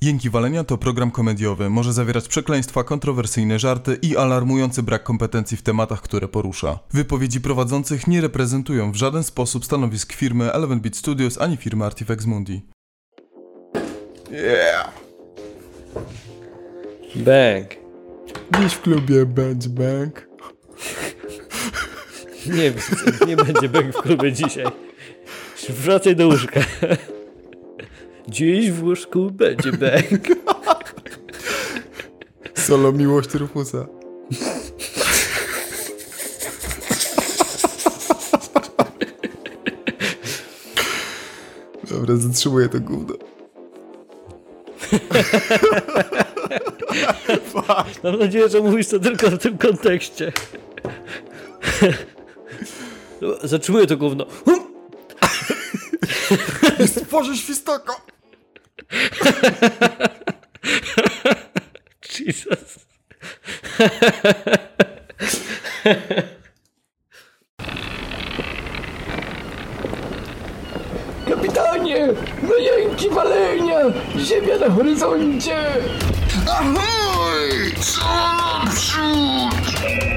Jęki Walenia to program komediowy. Może zawierać przekleństwa, kontrowersyjne żarty i alarmujący brak kompetencji w tematach, które porusza. Wypowiedzi prowadzących nie reprezentują w żaden sposób stanowisk firmy Eleven Beat Studios ani firmy Artifex Mundi. Yeah! Bang. Dziś w klubie będzie bang. Nie, nie będzie bang w klubie dzisiaj. Wracaj do łóżka. Dziś w łóżku będzie bang. Solo miłość Rufusa. Dobra, zatrzymuję to gówno. Mam nadzieję, że mówisz to tylko w tym kontekście. Zatrzymuję to gówno. Nie stworzy świstoko! Jesus. Kapitanie! No jęki walenia! Ziemia na horyzoncie! Ahoj! Co naprzód!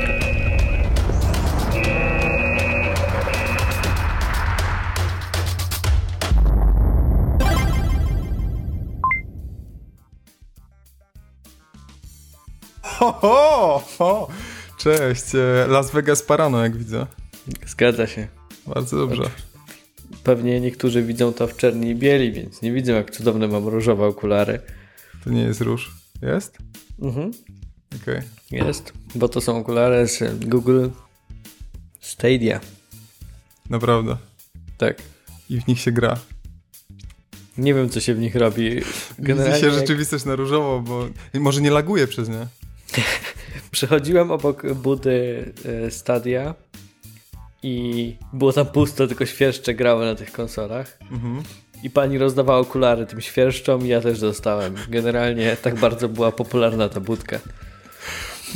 Ho, ho, ho. Cześć, e, Las Vegas Parano, jak widzę. Zgadza się. Bardzo dobrze. Pewnie niektórzy widzą to w czerni i bieli, więc nie widzą, jak cudowne mam różowe okulary. To nie jest róż. Jest? Mhm. Okej. Jest, bo to są okulary z Google Stadia. Naprawdę. Tak. I w nich się gra. Nie wiem, co się w nich robi. Widzi się rzeczywistość na różowo, bo może nie laguje przez nie. Przechodziłem obok budy e, Stadia i było tam pusto, tylko świerszcze grały na tych konsolach. Mhm. I pani rozdawała okulary tym świerszczom i ja też dostałem. Generalnie tak bardzo była popularna ta budka.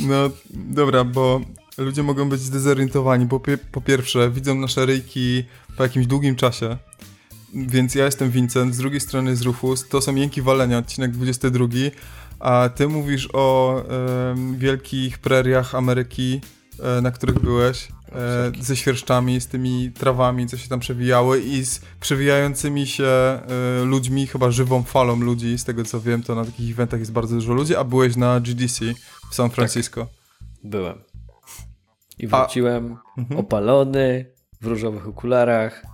No dobra, bo ludzie mogą być zdezorientowani. Po, pie- po pierwsze, widzą nasze ryjki po jakimś długim czasie. Więc ja jestem Vincent, z drugiej strony jest Rufus. To są Jęki Walenia, odcinek 22. A ty mówisz o em, wielkich preriach Ameryki, e, na których byłeś. E, ze świerszczami, z tymi trawami, co się tam przewijały i z przewijającymi się e, ludźmi, chyba żywą falą ludzi. Z tego co wiem, to na takich eventach jest bardzo dużo ludzi, a byłeś na GDC w San Francisco. Byłem. I wróciłem opalony, w różowych okularach.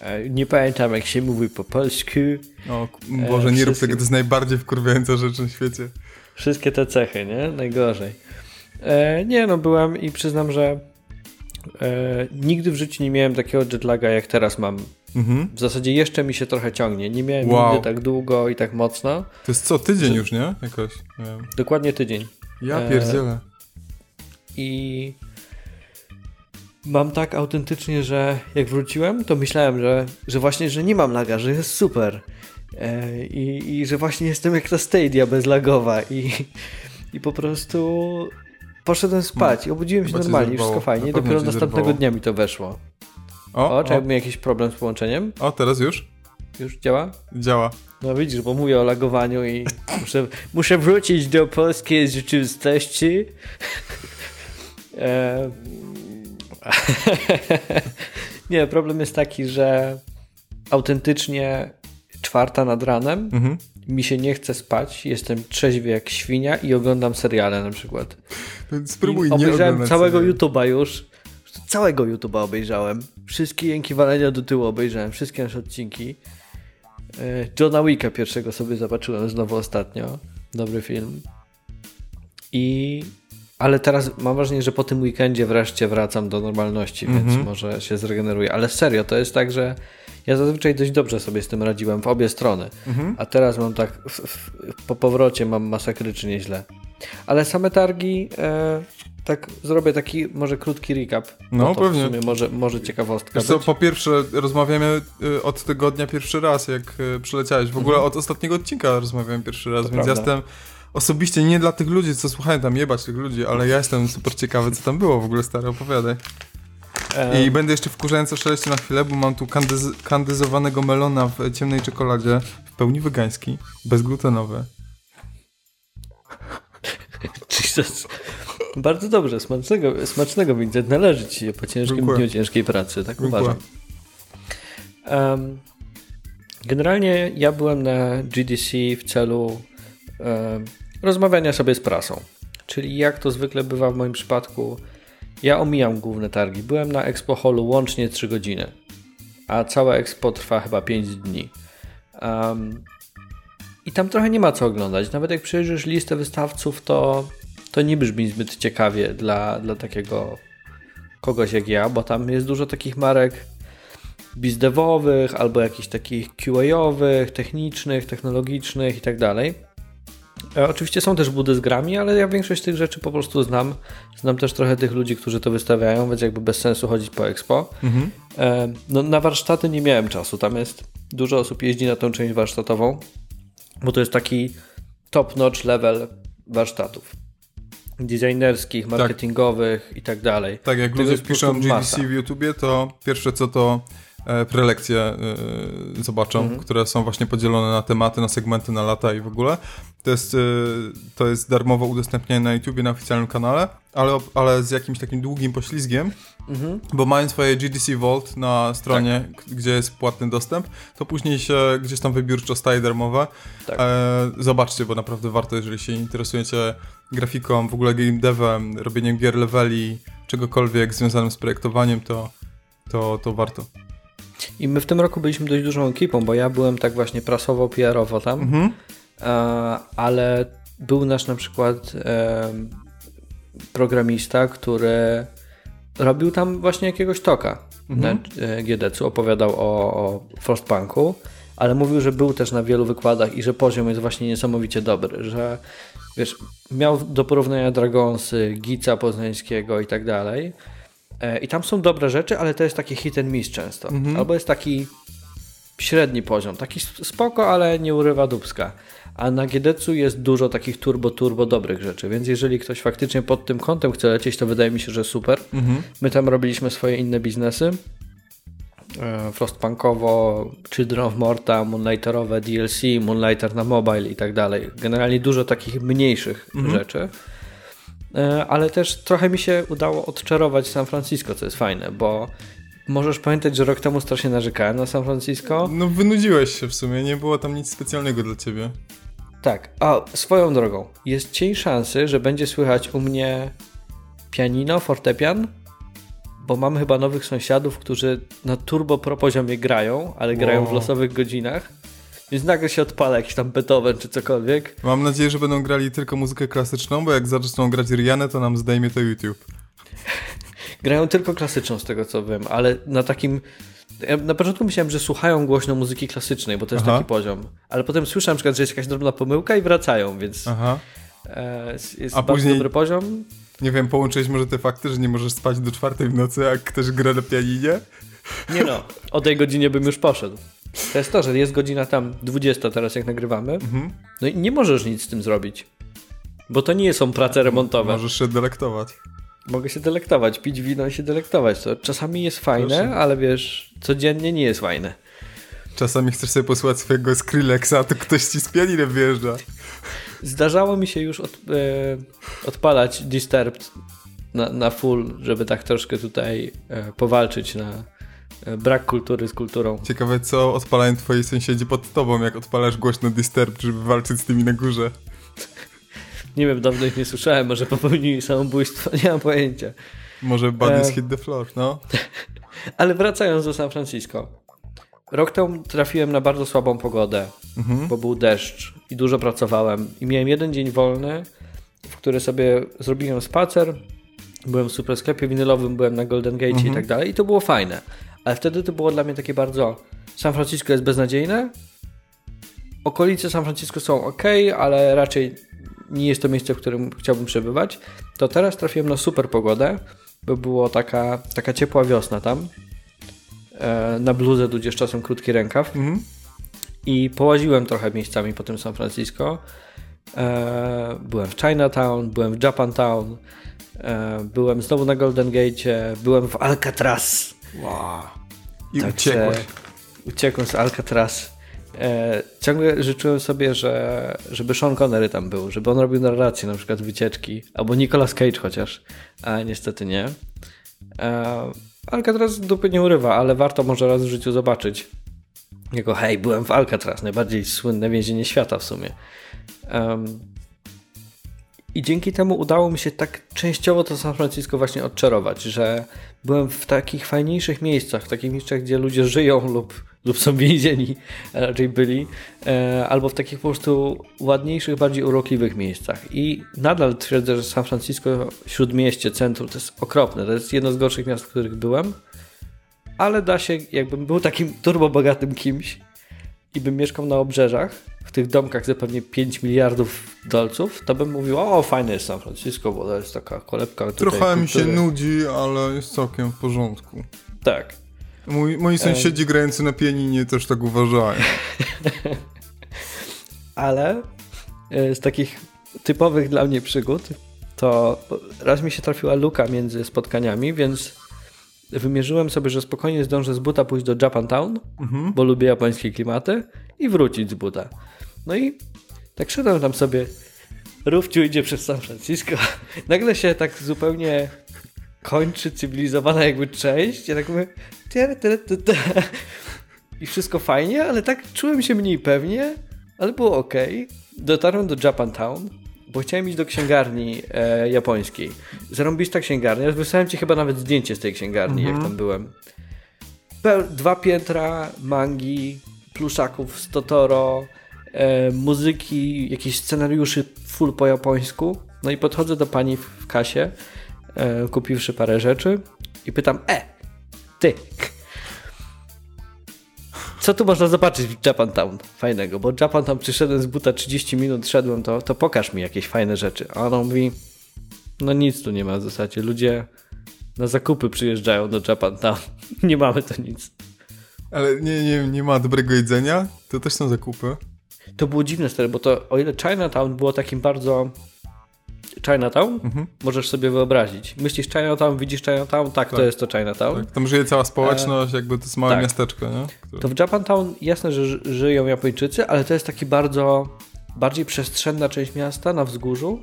E, Nie pamiętam, jak się mówi po polsku. O, k- Boże, nie rób wszystkie- tego, to jest najbardziej wkurwiająca rzecz na świecie. Wszystkie te cechy, nie? Najgorzej. E, nie, no byłem i przyznam, że e, nigdy w życiu nie miałem takiego jetlaga, jak teraz mam. Mhm. W zasadzie jeszcze mi się trochę ciągnie. Nie miałem Wow. nigdy tak długo i tak mocno. To jest co, tydzień już, nie? Jakoś, nie. Dokładnie tydzień. Ja E, pierdzielę. I mam tak autentycznie, że jak wróciłem, to myślałem, że, że właśnie, że nie mam laga, że jest super. E, i, I że właśnie jestem jak ta Stadia bezlagowa i, i po prostu poszedłem spać i obudziłem się Chyba normalnie, wszystko fajnie. Na Dopiero następnego dnia mi to weszło. O, O, czy jakiś problem z połączeniem? o, teraz już? Już działa? Działa. No widzisz, bo mówię o lagowaniu i muszę, muszę wrócić do polskiej rzeczywistości. E, Nie, problem jest taki, że autentycznie czwarta nad ranem Mhm. mi się nie chce spać, jestem trzeźwy jak świnia i oglądam seriale na przykład. Więc spróbuj I nie obejrzałem całego. YouTube'a już. Całego YouTube'a obejrzałem. Wszystkie jęki walenia do tyłu obejrzałem. Wszystkie nasze odcinki. E, Johna Wicka pierwszego sobie zobaczyłem znowu ostatnio. Dobry film. I... Ale teraz mam wrażenie, że po tym weekendzie wreszcie wracam do normalności, Mhm. więc może się zregeneruję. Ale serio, to jest tak, że ja zazwyczaj dość dobrze sobie z tym radziłem w obie strony. Mhm. A teraz mam tak, w, w, po powrocie mam masakrycznie źle. Ale same targi, e, tak zrobię taki może krótki recap. No, to pewnie. W sumie może, może ciekawostka co, po pierwsze, rozmawiamy y, od tygodnia pierwszy raz, jak y, przyleciałeś. W ogóle od ostatniego odcinka rozmawiamy pierwszy raz, To więc ja prawda. jestem osobiście nie dla tych ludzi, co słuchają tam jebać tych ludzi, ale ja jestem super ciekawy, co tam było w ogóle, stary, opowiadaj. E, I będę jeszcze wkurzająco szeleścił na chwilę, bo mam tu kandyz kandyzowanego melona w ciemnej czekoladzie, w pełni wegański, bezglutenowy. Jesus. Bardzo dobrze, smacznego, smacznego Vincent. Należy ci się po ciężkim Dziękuję. dniu ciężkiej pracy, tak Dziękuję. uważam. Em, generalnie ja byłem na GDC w celu em, rozmawiania sobie z prasą. Czyli jak to zwykle bywa w moim przypadku, ja omijam główne targi. Byłem na Expo Hallu łącznie 3 godziny, a całe Expo trwa chyba 5 dni. Em, I tam trochę nie ma co oglądać. Nawet jak przejrzysz listę wystawców, to, to nie brzmi zbyt ciekawie dla, dla takiego kogoś jak ja, bo tam jest dużo takich marek bizdewowych albo jakichś takich QA-owych, technicznych, technologicznych i tak dalej. E, Oczywiście są też budy z grami, ale ja większość tych rzeczy po prostu znam. Znam też trochę tych ludzi, którzy to wystawiają, więc jakby bez sensu chodzić po expo. E, No, na warsztaty nie miałem czasu. Tam jest dużo osób jeździ na tą część warsztatową, bo to jest taki top-notch level warsztatów. Designerskich, marketingowych i tak dalej. Tak, jak Tego ludzie piszą prostu masa. GDC w YouTubie, to pierwsze co to prelekcje e, zobaczą, Mhm. które są właśnie podzielone na tematy, na segmenty, na lata i w ogóle. To jest, e, to jest darmowo udostępniane na YouTubie, na oficjalnym kanale, ale, ale z jakimś takim długim poślizgiem, Mhm. bo mają swoje GDC Vault na stronie, k- gdzie jest płatny dostęp, to później się gdzieś tam wybiórczo staje darmowe. Tak. E, zobaczcie, bo naprawdę warto, jeżeli się interesujecie grafiką, w ogóle game devem, robieniem gier leveli, czegokolwiek związanym z projektowaniem, to, to, to warto. I my w tym roku byliśmy dość dużą ekipą, bo ja byłem tak właśnie prasowo, PR-owo tam, Mhm. e, ale był nasz na przykład e, programista, który robił tam właśnie jakiegoś toka na e, GDC-u, opowiadał o, o Frostpunku, ale mówił, że był też na wielu wykładach i że poziom jest właśnie niesamowicie dobry, że wiesz, miał do porównania Dragonsy, Gica Poznańskiego i tak dalej. E, I tam są dobre rzeczy, ale to jest taki hit and miss często. Albo jest taki średni poziom, taki sp- spoko, ale nie urywa dubska. A na GDC jest dużo takich turbo, turbo dobrych rzeczy, więc jeżeli ktoś faktycznie pod tym kątem chce lecieć, to wydaje mi się, że super. My tam robiliśmy swoje inne biznesy. E, Frostpunkowo, Children of Morta, Moonlighterowe DLC, Moonlighter na mobile i tak dalej. Generalnie dużo takich mniejszych rzeczy. E, Ale też trochę mi się udało odczarować San Francisco, co jest fajne, bo możesz pamiętać, że rok temu strasznie narzekałem na San Francisco. No wynudziłeś się w sumie, nie było tam nic specjalnego dla ciebie. Tak, a swoją drogą, jest cień szansy, że będzie słychać u mnie pianino, fortepian, bo mamy chyba nowych sąsiadów, którzy na turbo pro poziomie grają, ale grają w Wow. losowych godzinach, więc nagle się odpala jakiś tam Beethoven czy cokolwiek. Mam nadzieję, że będą grali tylko muzykę klasyczną, bo jak zaczną grać Rianę, to nam zdejmie to YouTube. Grają tylko klasyczną z tego co wiem, ale na takim... Ja na początku myślałem, że słuchają głośno muzyki klasycznej, bo to jest Aha. taki poziom, ale potem słyszałem na przykład, że jest jakaś drobna pomyłka i wracają, więc Aha. e, jest A później- dobry poziom. Nie wiem, połączyłeś może te fakty, że nie możesz spać do czwartej w nocy, jak ktoś gra na pianinie? Nie no, o tej godzinie bym już poszedł. To jest to, że jest godzina tam 20 teraz jak nagrywamy. Mhm. No i nie możesz nic z tym zrobić. Bo to nie są prace remontowe. Możesz się delektować. Mogę się delektować, pić wino i się delektować. To czasami jest fajne, Proszę. ale wiesz, codziennie nie jest fajne. Czasami chcesz sobie posłuchać swojego Skrillexa, a tu ktoś ci z pianinem wjeżdża. Zdarzało mi się już od, e, odpalać Disturbed na, na full, żeby tak troszkę tutaj e, powalczyć na brak kultury z kulturą. Ciekawe, co odpalają twoi sąsiedzi pod tobą, jak odpalasz głośno Disturbed, żeby walczyć z tymi na górze. Nie wiem, dawno ich nie słyszałem, może popełnili samobójstwo, nie mam pojęcia. Może Buddies E. hit the floor, no. Ale wracając do San Francisco. Rok temu trafiłem na bardzo słabą pogodę, bo był deszcz i dużo pracowałem. I miałem jeden dzień wolny, w który sobie zrobiłem spacer. Byłem w super sklepie winylowym, byłem na Golden Gate i tak dalej. I to było fajne. Ale wtedy to było dla mnie takie bardzo. San Francisco jest beznadziejne. Okolice San Francisco są ok, ale raczej nie jest to miejsce, w którym chciałbym przebywać. To teraz trafiłem na super pogodę, bo było taka, taka ciepła wiosna tam. E, na bluzę, tudzież czasem krótki rękaw. Mhm. I połaziłem trochę miejscami po tym San Francisco. E, byłem w Chinatown, byłem w Japantown, e, byłem znowu na Golden Gate, byłem w Alcatraz. Wow. I Także uciekłeś. Uciekłem z Alcatraz E, ciągle życzyłem sobie, że, żeby Sean Connery tam był, żeby on robił narrację, na przykład wycieczki, albo Nicolas Cage chociaż, a niestety nie. E, Alcatraz dupy nie urywa, ale warto może raz w życiu zobaczyć. Jego hej, byłem w Alcatraz, najbardziej słynne więzienie świata w sumie. Um, I dzięki temu udało mi się tak częściowo to San Francisco właśnie odczarować, że byłem w takich fajniejszych miejscach, w takich miejscach, gdzie ludzie żyją lub, lub są więzieni, raczej byli, e, albo w takich po prostu ładniejszych, bardziej urokliwych miejscach. I nadal twierdzę, że San Francisco, śródmieście, centrum, to jest okropne. To jest jedno z gorszych miast, w których byłem, ale da się, jakbym był takim turbobogatym kimś i bym mieszkał na obrzeżach, w tych domkach za pewnie 5 miliardów dolców, to bym mówił, o fajne jest San Francisco, bo to jest taka kolebka. Trochę mi się nudzi, ale jest całkiem w porządku. Tak. Mój, moi sąsiedzi e... grający na pianinie też tak uważają. ale e, z takich typowych dla mnie przygód, to raz mi się trafiła luka między spotkaniami, więc wymierzyłem sobie, że spokojnie zdążę z buta pójść do Japantown, mhm. bo lubię japońskie klimaty i wrócić z buta. No i tak szedłem tam sobie, Rufciu idzie przez San Francisco. Nagle się tak zupełnie kończy cywilizowana jakby część. Ja tak mówię i wszystko fajnie, ale tak czułem się mniej pewnie, ale było ok. Dotarłem do Japantown bo chciałem iść do księgarni e, japońskiej. Zarąbista księgarnia. Wysłałem ci chyba nawet zdjęcie z tej księgarni, mhm. jak tam byłem. Dwa piętra, mangi, pluszaków z Totoro, e, muzyki, jakieś scenariuszy full po japońsku. No i podchodzę do pani w kasie, e, kupiwszy parę rzeczy i pytam, e, ty, co tu można zobaczyć w Japantown fajnego? Bo Japantown przyszedłem z buta 30 minut, szedłem, to, to pokaż mi jakieś fajne rzeczy. A ona mówi, no nic tu nie ma w zasadzie. Ludzie na zakupy przyjeżdżają do Japantown. nie mamy to nic. Ale nie, nie, nie ma dobrego jedzenia? To też są zakupy? To było dziwne stary, bo to o ile Chinatown było takim bardzo Chinatown, mhm. możesz sobie wyobrazić. Myślisz Chinatown, widzisz Chinatown, tak, tak. to jest to Chinatown. Tak. Tam żyje cała społeczność, e... jakby to jest małe tak. miasteczko, nie? Które... To w Japantown jasne, że żyją Japończycy, ale to jest taki bardzo, bardziej przestrzenna część miasta na wzgórzu,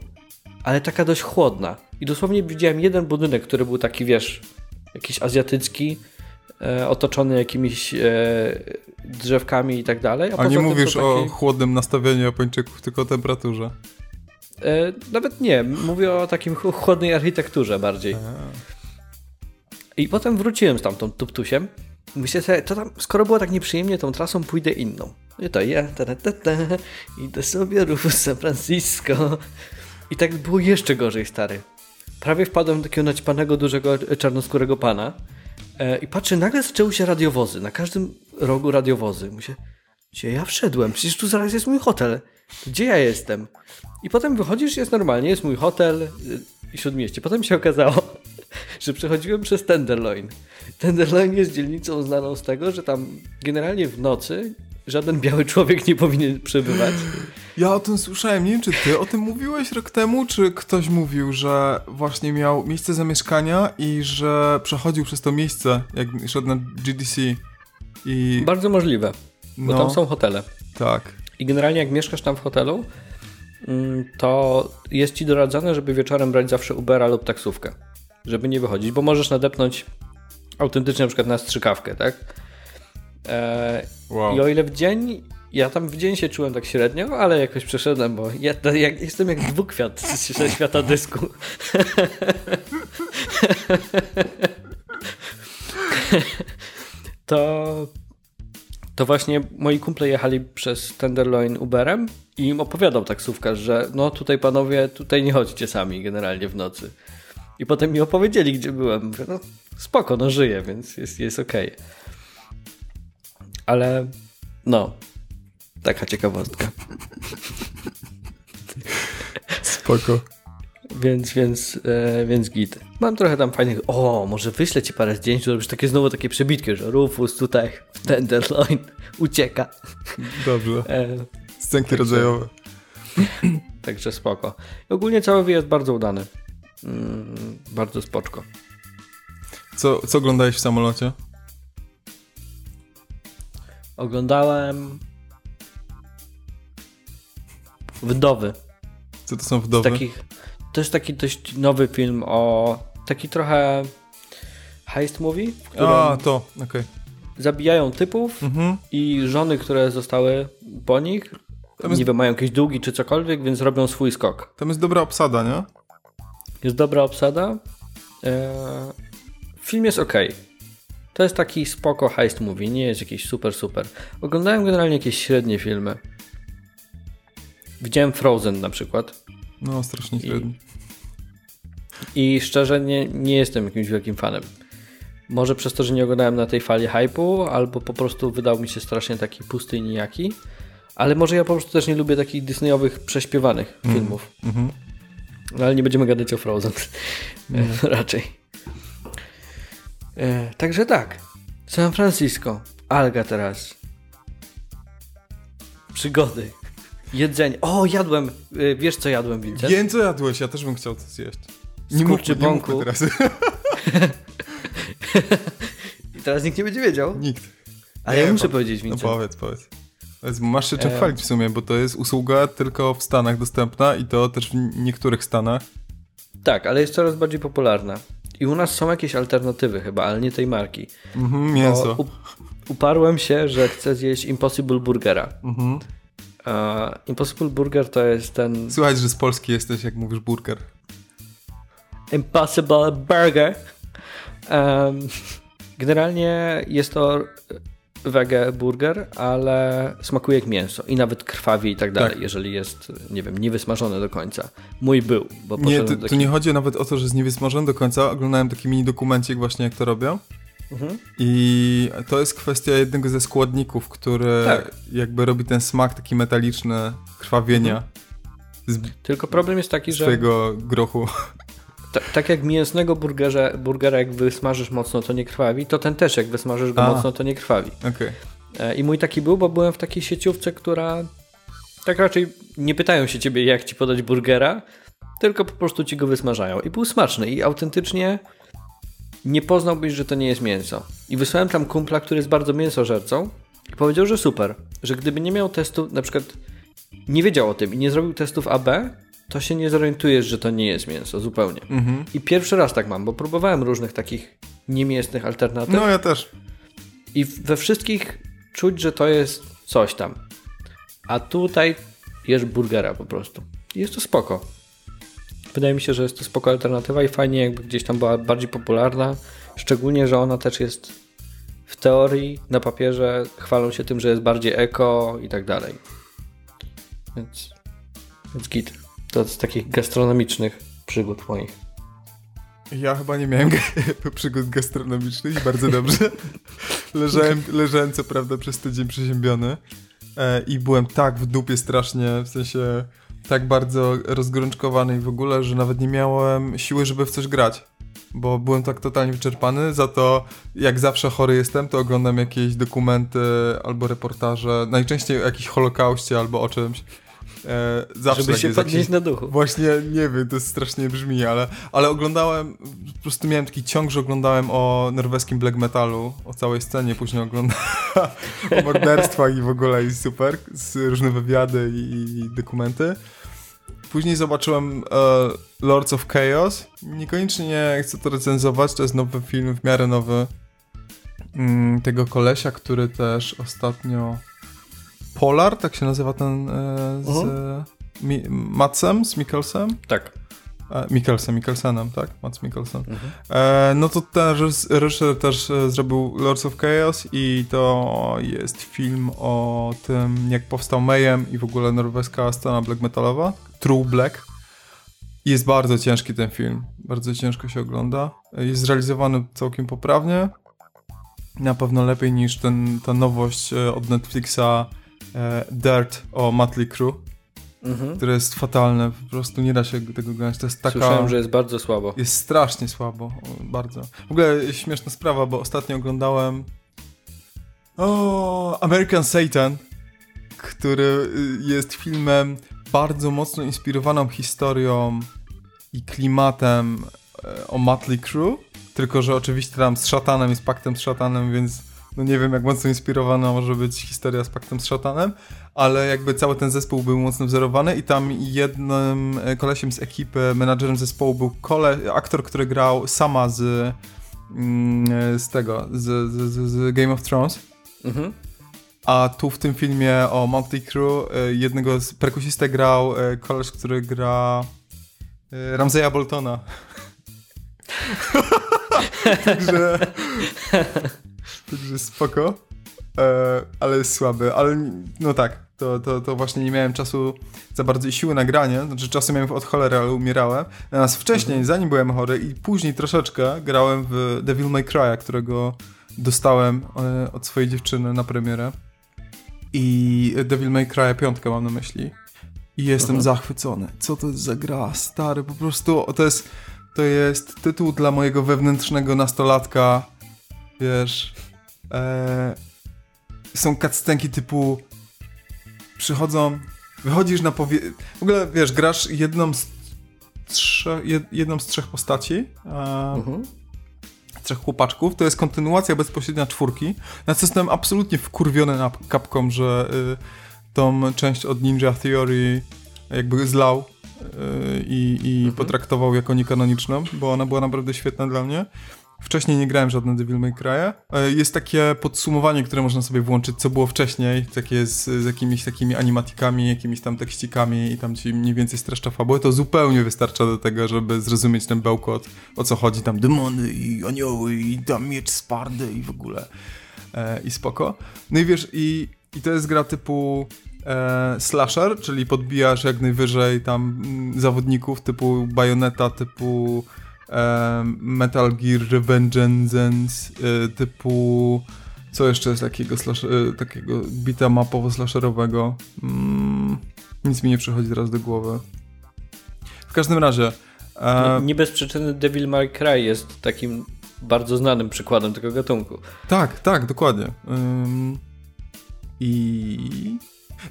ale taka dość chłodna. I dosłownie widziałem jeden budynek, który był taki, wiesz, jakiś azjatycki, otoczony jakimiś e, drzewkami i tak dalej. A, a nie mówisz taki... o chłodnym nastawieniu Japończyków, tylko o temperaturze. E, nawet nie, mówię o takim chłodnej architekturze bardziej. I potem wróciłem z tamtą tuptusiem. Myślę sobie, to tam, skoro było tak nieprzyjemnie tą trasą, pójdę inną. I to ja, ta, ta, ta, idę sobie Rufus San Francisco. I tak było jeszcze gorzej, stary. Prawie wpadłem do takiego naćpanego, dużego, czarnoskórego pana. E, I patrzę, nagle zaczęły się radiowozy. Na każdym rogu radiowozy. Myślę, gdzie ja wszedłem? Przecież tu zaraz jest mój hotel. Gdzie ja jestem? I potem wychodzisz, jest normalnie, jest mój hotel y, i śródmieście. Potem się okazało, że przechodziłem przez Tenderloin. Tenderloin jest dzielnicą znaną z tego, że tam generalnie w nocy żaden biały człowiek nie powinien przebywać. Ja o tym słyszałem. Nie wiem, czy ty o tym mówiłeś rok temu, czy ktoś mówił, że właśnie miał miejsce zamieszkania i że przechodził przez to miejsce, jak szedł na GDC. I... Bardzo możliwe, bo no, tam są hotele. Tak. I generalnie jak mieszkasz tam w hotelu, mm, to jest ci doradzane, żeby wieczorem brać zawsze Ubera lub taksówkę, żeby nie wychodzić, bo możesz nadepnąć autentycznie na przykład na strzykawkę, tak? Wow. I o ile w dzień, ja tam w dzień się czułem tak średnio, ale jakoś przeszedłem, bo ja, ja jestem jak dwukwiat ze świata dysku. to to właśnie moi kumple jechali przez Tenderloin Uberem i im opowiadał taksówkarz, że no tutaj panowie, tutaj nie chodźcie sami generalnie w nocy. I potem mi opowiedzieli, gdzie byłem. Mówię, no spoko, no żyję, więc jest, jest okej. Okay. Ale no, taka ciekawostka. Spoko. Więc, więc, e, więc git. Mam trochę tam fajnych. O, może wyślę ci parę zdjęć, zrobisz takie znowu takie przebitki, że Rufus tutaj w Tenderloin ucieka. Dobrze. E, Scenki także, rodzajowe. Także spoko. I ogólnie cały wyjazd bardzo udany. Mm, bardzo spoczko. Co, co oglądałeś w samolocie? Oglądałem Wdowy. Co to są Z wdowy? takich, to jest taki dość nowy film o taki trochę heist movie, w którym A, to, okej. zabijają typów Mhm. i żony, które zostały po nich, Tam jest- nie wiem, mają jakieś długi czy cokolwiek, więc robią swój skok. Tam jest dobra obsada, nie? Jest dobra obsada. Eee, film jest ok. To jest taki spoko heist movie, nie jest jakiś super, super. Oglądałem generalnie jakieś średnie filmy. Widziałem Frozen na przykład No, strasznie średni. i szczerze nie, nie jestem jakimś wielkim fanem. Może przez to, że nie oglądałem na tej fali hype'u, albo po prostu wydał mi się strasznie taki pusty i nijaki. Ale może ja po prostu też nie lubię takich Disneyowych prześpiewanych filmów. Mhm. No, ale nie będziemy gadać o Frozen. E, Raczej. E, także tak. San Francisco. Alga teraz. Przygody. Jedzenie. O, jadłem. E, Wiesz co jadłem, Vincent? Wiem, co jadłeś, ja też bym chciał to zjeść. Nie mówmy, nie mówmy teraz. I teraz nikt nie będzie wiedział. Nikt. Ale Nie, ja muszę powiedzieć, No Vincent. powiedz, powiedz. powiedz. Masz się czym E. chwalić w sumie, bo to jest usługa tylko w Stanach dostępna i to też w niektórych Stanach. Tak, ale jest coraz bardziej popularna. I u nas są jakieś alternatywy chyba, ale nie tej marki. Mhm, mięso. up- uparłem się, że chcę zjeść Impossible Burgera. Mhm. E, Impossible Burger to jest ten Słuchaj, że z Polski jesteś, jak mówisz burger. Impossible Burger. Em, generalnie jest to wege burger, ale smakuje jak mięso i nawet krwawi i tak dalej, Tak. jeżeli jest, nie wiem, niewysmażony do końca. Mój był, bo Nie, tu, do tu taki... nie chodzi nawet o to, że jest niewysmażony do końca. Oglądałem taki mini dokumencik właśnie, jak to robią. Mhm. I to jest kwestia jednego ze składników, który Tak. jakby robi ten smak taki metaliczny, krwawienia z Tylko problem jest taki, że swojego grochu. Ta, tak jak mięsnego burgerze, burgera jak wysmażysz mocno, to nie krwawi, to ten też jak wysmażysz go A. mocno, to nie krwawi. Okej. E, I mój taki był, bo byłem w takiej sieciówce, która tak raczej nie pytają się ciebie, jak ci podać burgera, tylko po prostu ci go wysmażają. I był smaczny i autentycznie nie poznałbyś, że to nie jest mięso. I wysłałem tam kumpla, który jest bardzo mięsożercą i powiedział, że super, że gdyby nie miał testu, na przykład nie wiedział o tym i nie zrobił testów AB, to się nie zorientujesz, że to nie jest mięso zupełnie. Mhm. I pierwszy raz tak mam, bo próbowałem różnych takich niemięsnych alternatyw. No ja też. I we wszystkich czuć, że to jest coś tam. A tutaj jesz burgera po prostu. I Jest to spoko. Wydaje mi się, że jest to spoko alternatywa i fajnie jakby gdzieś tam była bardziej popularna. Szczególnie, że ona też jest w teorii, na papierze chwalą się tym, że jest bardziej eko i tak dalej. Więc, więc git. To z takich gastronomicznych przygód moich. Ja chyba nie miałem przygód gastronomicznych i bardzo dobrze. leżałem, leżałem co prawda przez tydzień przeziębiony e, i byłem tak w dupie strasznie, w sensie tak bardzo rozgorączkowany i w ogóle, że nawet nie miałem siły, żeby w coś grać. Bo byłem tak totalnie wyczerpany, za to jak zawsze chory jestem, to oglądam jakieś dokumenty albo reportaże, najczęściej o jakimś holokauście albo o czymś. E, zawsze Żeby się podnieść jakiś- na duchu. Właśnie, nie wiem, to strasznie brzmi, ale, ale oglądałem, po prostu miałem taki ciąg, że oglądałem o norweskim black metalu, o całej scenie, później oglądałem o morderstwach i w ogóle i super, z różne wywiady i, i dokumenty. Później zobaczyłem e, Lords of Chaos. Niekoniecznie nie chcę to recenzować, to jest nowy film, w miarę nowy, mm, tego kolesia, który też ostatnio... Polar, tak się nazywa ten e, z Mhm. mi, Matsem, z Mikkelsem? Tak. Mikkelsem, Mikkelsenem, tak? Mats Mikkelsen. E, no to ten reżys- reżyser też e, zrobił Lords of Chaos i to jest film o tym, jak powstał Mayhem i w ogóle norweska scena black metalowa. True Black. Jest bardzo ciężki ten film. Bardzo ciężko się ogląda. Jest zrealizowany całkiem poprawnie. Na pewno lepiej niż ten, ta nowość e, od Netflixa e, Dirt o Motley Crue, Mhm. które jest fatalne. Po prostu nie da się tego oglądać. To jest taka... Słyszałem, że jest bardzo słabo. Jest strasznie słabo, bardzo. W ogóle śmieszna sprawa, bo ostatnio oglądałem o, American Satan, który y, jest filmem bardzo mocno inspirowaną historią i klimatem e, o Motley Crue, tylko że oczywiście tam z szatanem jest paktem z szatanem, więc no nie wiem jak mocno inspirowana może być historia z Paktem z Szatanem, ale jakby cały ten zespół był mocno wzorowany i tam jednym e, kolesiem z ekipy, menadżerem zespołu był kole, aktor, który grał sama z, mm, z tego, z, z, z Game of Thrones. Mhm. A tu w tym filmie o Motley Crue e, jednego z perkusistę grał e, koleś, który gra Ramseya Boltona. Także Także spoko. E, ale jest słaby. Ale no tak, to, to, to właśnie nie miałem czasu za bardzo i siły nagrania. Znaczy czasem miałem od cholery, ale umierałem. Natomiast wcześniej, mhm. zanim byłem chory i później troszeczkę grałem w Devil May Cry, którego dostałem e, od swojej dziewczyny na premierę. I Devil May Cry 5 mam na myśli. I jestem mhm. zachwycony. Co to jest za gra? Stary, po prostu to jest, to jest tytuł dla mojego wewnętrznego nastolatka. Wiesz, e, są cutscenki typu przychodzą, wychodzisz na powie... W ogóle, wiesz, grasz jedną z, trze... jedną z trzech postaci, e, mhm. trzech chłopaczków, to jest kontynuacja bezpośrednia czwórki, na co jestem absolutnie wkurwiony na Capcom, że y, tą część od Ninja Theory jakby zlał y, i, i mhm. potraktował jako niekanoniczną, bo ona była naprawdę świetna dla mnie. Wcześniej nie grałem żadne Devil May Cry. E, jest takie podsumowanie, które można sobie włączyć, co było wcześniej, takie z, z jakimiś takimi animatikami, jakimiś tam tekścikami i tam ci mniej więcej streszcza fabułę. To zupełnie wystarcza do tego, żeby zrozumieć ten bełkot, o co chodzi, tam demony i anioły i tam miecz Spardy i w ogóle. E, I spoko. No i wiesz, i, i to jest gra typu e, slasher, czyli podbijasz jak najwyżej tam mm, zawodników typu Bayonetta, typu Metal Gear Revengeance y, typu co jeszcze jest takiego, slash, y, takiego bita mapowo slasherowego? Mm, nic mi nie przychodzi teraz do głowy. W każdym razie e... nie, nie bez przyczyny Devil May Cry jest takim bardzo znanym przykładem tego gatunku. Tak, tak, dokładnie. Um, i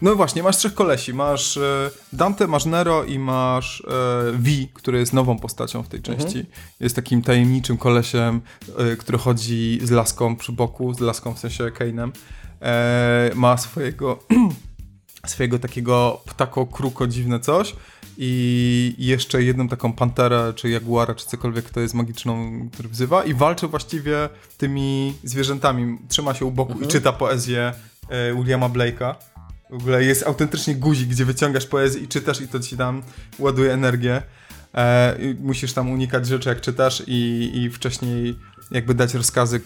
no właśnie, masz trzech kolesi. Masz e, Dante, masz Nero i masz e, V, który jest nową postacią w tej mhm. części. Mhm. Jest takim tajemniczym kolesiem, e, który chodzi z laską przy boku, z laską w sensie Kane'em. ma swojego swojego takiego ptako, kruko, dziwne coś i jeszcze jedną taką panterę, czy jaguara, czy cokolwiek, to jest magiczną, który wzywa i walczy właściwie tymi zwierzętami. Trzyma się u boku mhm. i czyta poezję Williama Blake'a. W ogóle jest autentycznie guzik, gdzie wyciągasz poezję i czytasz i to ci tam ładuje energię. E, musisz tam unikać rzeczy, jak czytasz i, i wcześniej jakby dać rozkazy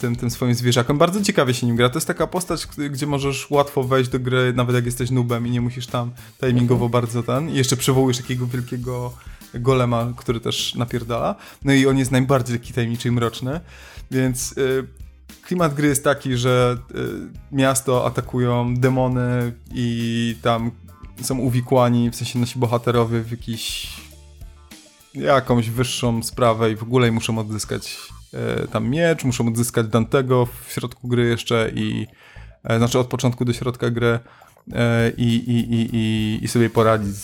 tym, tym swoim zwierzakom. Bardzo ciekawie się nim gra. To jest taka postać, gdzie możesz łatwo wejść do gry, nawet jak jesteś nubem i nie musisz tam timingowo mhm. bardzo ten. I jeszcze przywołujesz takiego wielkiego golema, który też napierdala. No i on jest najbardziej taki tajemniczy i mroczny. Więc y, klimat gry jest taki, że y, miasto atakują demony i tam są uwikłani, w sensie nasi bohaterowie w jakiś jakąś wyższą sprawę i w ogóle muszą odzyskać y, tam miecz, muszą odzyskać Dantego w środku gry jeszcze i y, znaczy od początku do środka gry i, i sobie poradzić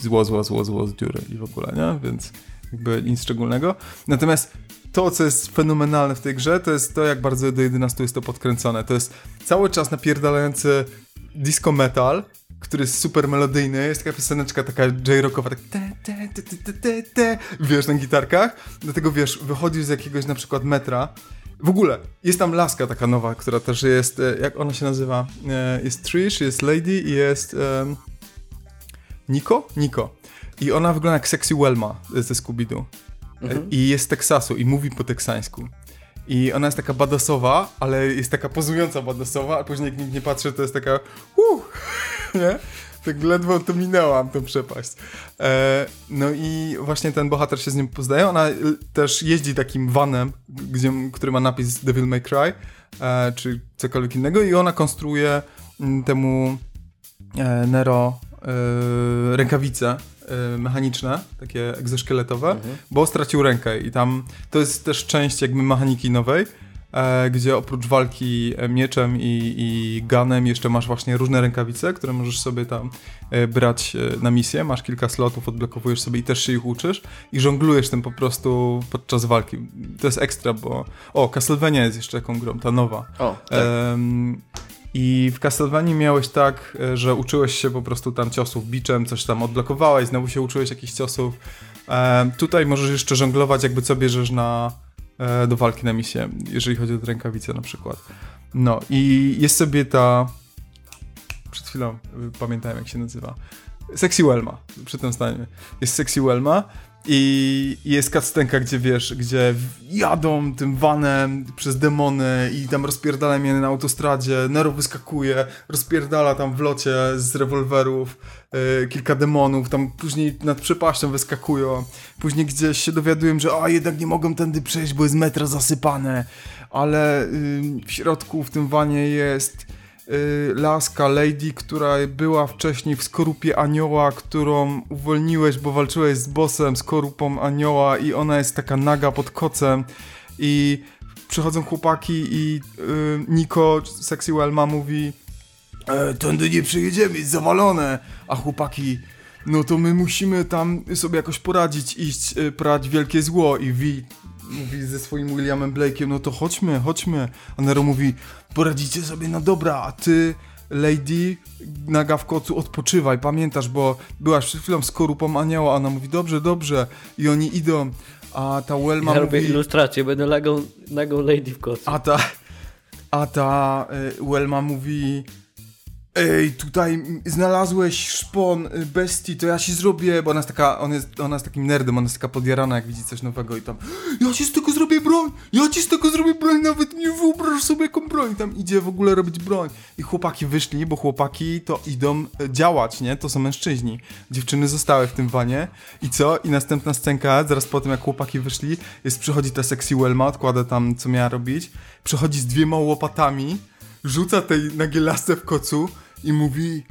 zło, zło, zło, zło z dziury i w ogóle, nie? Więc jakby nic szczególnego. Natomiast to, co jest fenomenalne w tej grze, to jest to, jak bardzo do 11 jest to podkręcone. To jest cały czas napierdalający disco metal, który jest super melodyjny, jest taka pioseneczka taka j-rockowa, tak te, te, te, te, te, te, wiesz, na gitarkach, dlatego wiesz, wychodzisz z jakiegoś na przykład metra, w ogóle, jest tam laska taka nowa, która też jest, e, jak ona się nazywa, e, jest Trish, jest Lady i jest um, Niko? Niko. I ona wygląda jak Sexy Welma ze Scooby-Doo. Mhm. I jest z Teksasu i mówi po teksańsku. I ona jest taka badasowa, ale jest taka pozująca badasowa, a później jak nikt nie patrzy, to jest taka uh, nie? Tak ledwo to minęłam, tę przepaść. E, no i właśnie ten bohater się z nim poznaje. Ona też jeździ takim vanem, gdzie, który ma napis Devil May Cry, e, czy cokolwiek innego i ona konstruuje mm, temu e, Nero e, rękawice Y, mechaniczne, takie egzoszkieletowe, mhm. bo stracił rękę i tam to jest też część jakby mechaniki nowej, e, gdzie oprócz walki mieczem i, i gunem jeszcze masz właśnie różne rękawice, które możesz sobie tam e, brać e, na misję. Masz kilka slotów, odblokowujesz sobie i też się ich uczysz i żonglujesz tym po prostu podczas walki. To jest ekstra, bo... O, Castlevania jest jeszcze taką grą, ta nowa. O, tak. I w Castlevanii miałeś tak, e, że uczyłeś się po prostu tam ciosów biczem, coś tam odblokowałeś, znowu się uczyłeś jakichś ciosów. Em, tutaj możesz jeszcze żonglować, jakby co bierzesz na, e, do walki na misję, jeżeli chodzi o rękawice na przykład. No i jest sobie ta... Przed chwilą y, pamiętałem jak się nazywa. Sexy Welma, przy tym stanie. Jest Sexy Welma i jest cutscenka, gdzie wiesz, gdzie jadą tym vanem przez demony i tam rozpierdala mnie na autostradzie, Nero wyskakuje, rozpierdala tam w locie z rewolwerów yy, kilka demonów, tam później nad przepaścią wyskakują, później gdzieś się dowiaduję, że a jednak nie mogą tędy przejść, bo jest metro zasypane, ale yy, w środku w tym wanie jest laska, lady, która była wcześniej w skorupie anioła, którą uwolniłeś, bo walczyłeś z bossem, skorupą anioła i ona jest taka naga pod kocem. I przychodzą chłopaki i y, Niko, Sexy Welma mówi e, tędy nie przejedziemy, jest zawalone, a chłopaki no to my musimy tam sobie jakoś poradzić, iść y, prać wielkie zło. I Vi mówi ze swoim Williamem Blake'iem, no to chodźmy, chodźmy. A Nero mówi, poradzicie sobie, no dobra, a ty, Lady, naga w kocu, odpoczywaj, pamiętasz, bo byłaś przed chwilą z korupą anioła, a ona mówi, dobrze, dobrze, i oni idą, a ta Welma Ja robię mówi... ilustrację, będę nagą, nagą lady w kocu. A ta, a ta y, Welma mówi Ej, tutaj znalazłeś szpon y, bestii, to ja ci zrobię, bo ona jest taka, on jest, ona jest takim nerdem, ona jest taka podjarana, jak widzi coś nowego i tam ja ci z tego zrobię broń, ja ci z tego zrobię broń, nawet nie wyobrażasz sobie jaką broń, tam idzie w ogóle robić broń. I chłopaki wyszli, bo chłopaki to idą e, działać, nie? To są mężczyźni. Dziewczyny zostały w tym wanie i co? I następna scenka, zaraz po tym jak chłopaki wyszli, jest, przychodzi ta sexy Welma, odkłada tam co miała robić, przychodzi z dwiema łopatami, rzuca tej nagielasce w kocu i mówi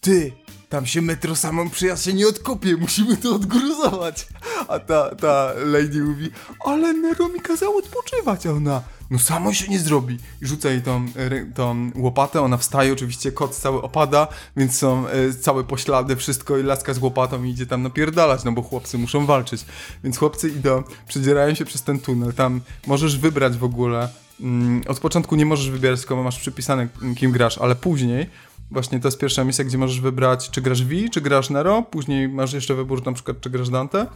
ty, tam się metro samą przyjazd się nie odkopie, musimy to odgruzować. A ta, ta lady mówi, ale Nero mi kazał odpoczywać, a ona, no samo się nie zrobi. I rzuca jej tą, tą łopatę, ona wstaje, oczywiście kot cały opada, więc są e, całe poślady, wszystko i laska z łopatą i idzie tam napierdalać, no bo chłopcy muszą walczyć. Więc chłopcy idą, przedzierają się przez ten tunel, tam możesz wybrać w ogóle, mm, od początku nie możesz wybierać, tylko masz przypisane kim grasz, ale później Właśnie to jest pierwsza misja, gdzie możesz wybrać, czy grasz V, czy grasz Nero. Później masz jeszcze wybór, na przykład, czy grasz Dante.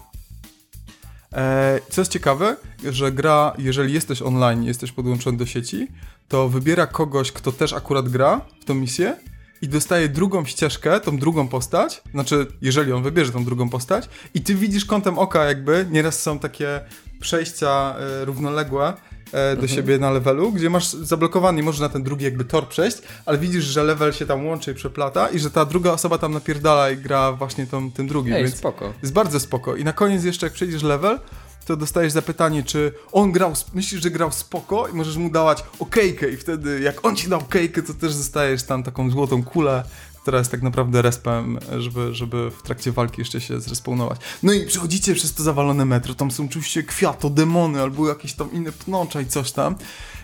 E, co jest ciekawe, że gra, jeżeli jesteś online, jesteś podłączony do sieci, to wybiera kogoś, kto też akurat gra w tą misję i dostaje drugą ścieżkę, tą drugą postać, znaczy, jeżeli on wybierze tą drugą postać i ty widzisz kątem oka jakby, nieraz są takie przejścia e, równoległe e, do siebie na levelu, gdzie masz zablokowany i możesz na ten drugi jakby tor przejść, ale widzisz, że level się tam łączy i przeplata i że ta druga osoba tam napierdala i gra właśnie tą, tym drugim, Ej, więc spoko. jest bardzo spoko. I na koniec jeszcze jak przejdziesz level, to dostajesz zapytanie, czy on grał, myślisz, że grał spoko i możesz mu dawać okejkę i wtedy jak on ci dał okejkę, to też dostajesz tam taką złotą kulę, jest tak naprawdę respem, żeby, żeby w trakcie walki jeszcze się zrespawnować. No i przechodzicie przez to zawalone metro, tam są oczywiście kwiato, demony albo jakieś tam inne pnącza i coś tam.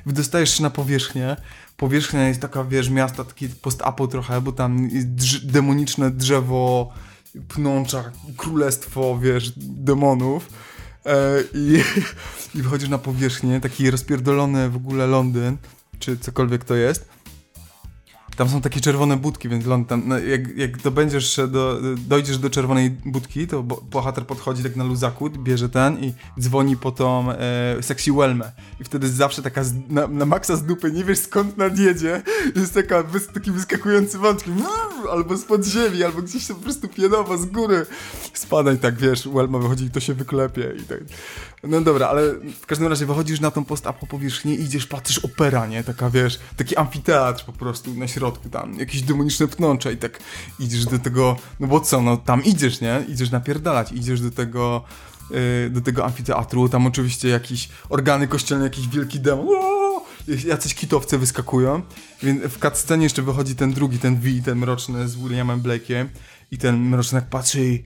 Wydostajesz się na powierzchnię, powierzchnia jest taka, wiesz, miasta, taki post-apo trochę, bo tam jest drz- demoniczne drzewo, pnącza, królestwo, wiesz, demonów. E, i, I wychodzisz na powierzchnię, taki rozpierdolony w ogóle Londyn, czy cokolwiek to jest. Tam są takie czerwone budki, więc Londyn, tam, no, jak, jak dobędziesz do, dojdziesz do czerwonej budki, to bo, bohater podchodzi tak na luzaku, bierze ten i dzwoni po tą e, sexy Welmę. I wtedy zawsze taka z, na, na maksa z dupy, nie wiesz skąd nadjedzie. Jest taka, wys, taki wyskakujący wątki, albo spod ziemi, albo gdzieś tam po prostu pionowo z góry. Spadaj tak, wiesz, Welma wychodzi i to się wyklepie i tak. No dobra, ale w każdym razie wychodzisz na tą post-apo powierzchnię idziesz, patrzysz opera, nie? Taka, wiesz, taki amfiteatr po prostu na środku tam, jakieś demoniczne pnącze i tak idziesz do tego, no bo co, no tam idziesz, nie? Idziesz napierdalać, idziesz do tego, yy, do tego amfiteatru, tam oczywiście jakieś organy kościelne, jakiś wielki demon, Uuu! jacyś kitowce wyskakują, więc w cutscenie jeszcze wychodzi ten drugi, ten V, ten mroczny z Williamem Blake'iem i ten mroczny jak patrzy i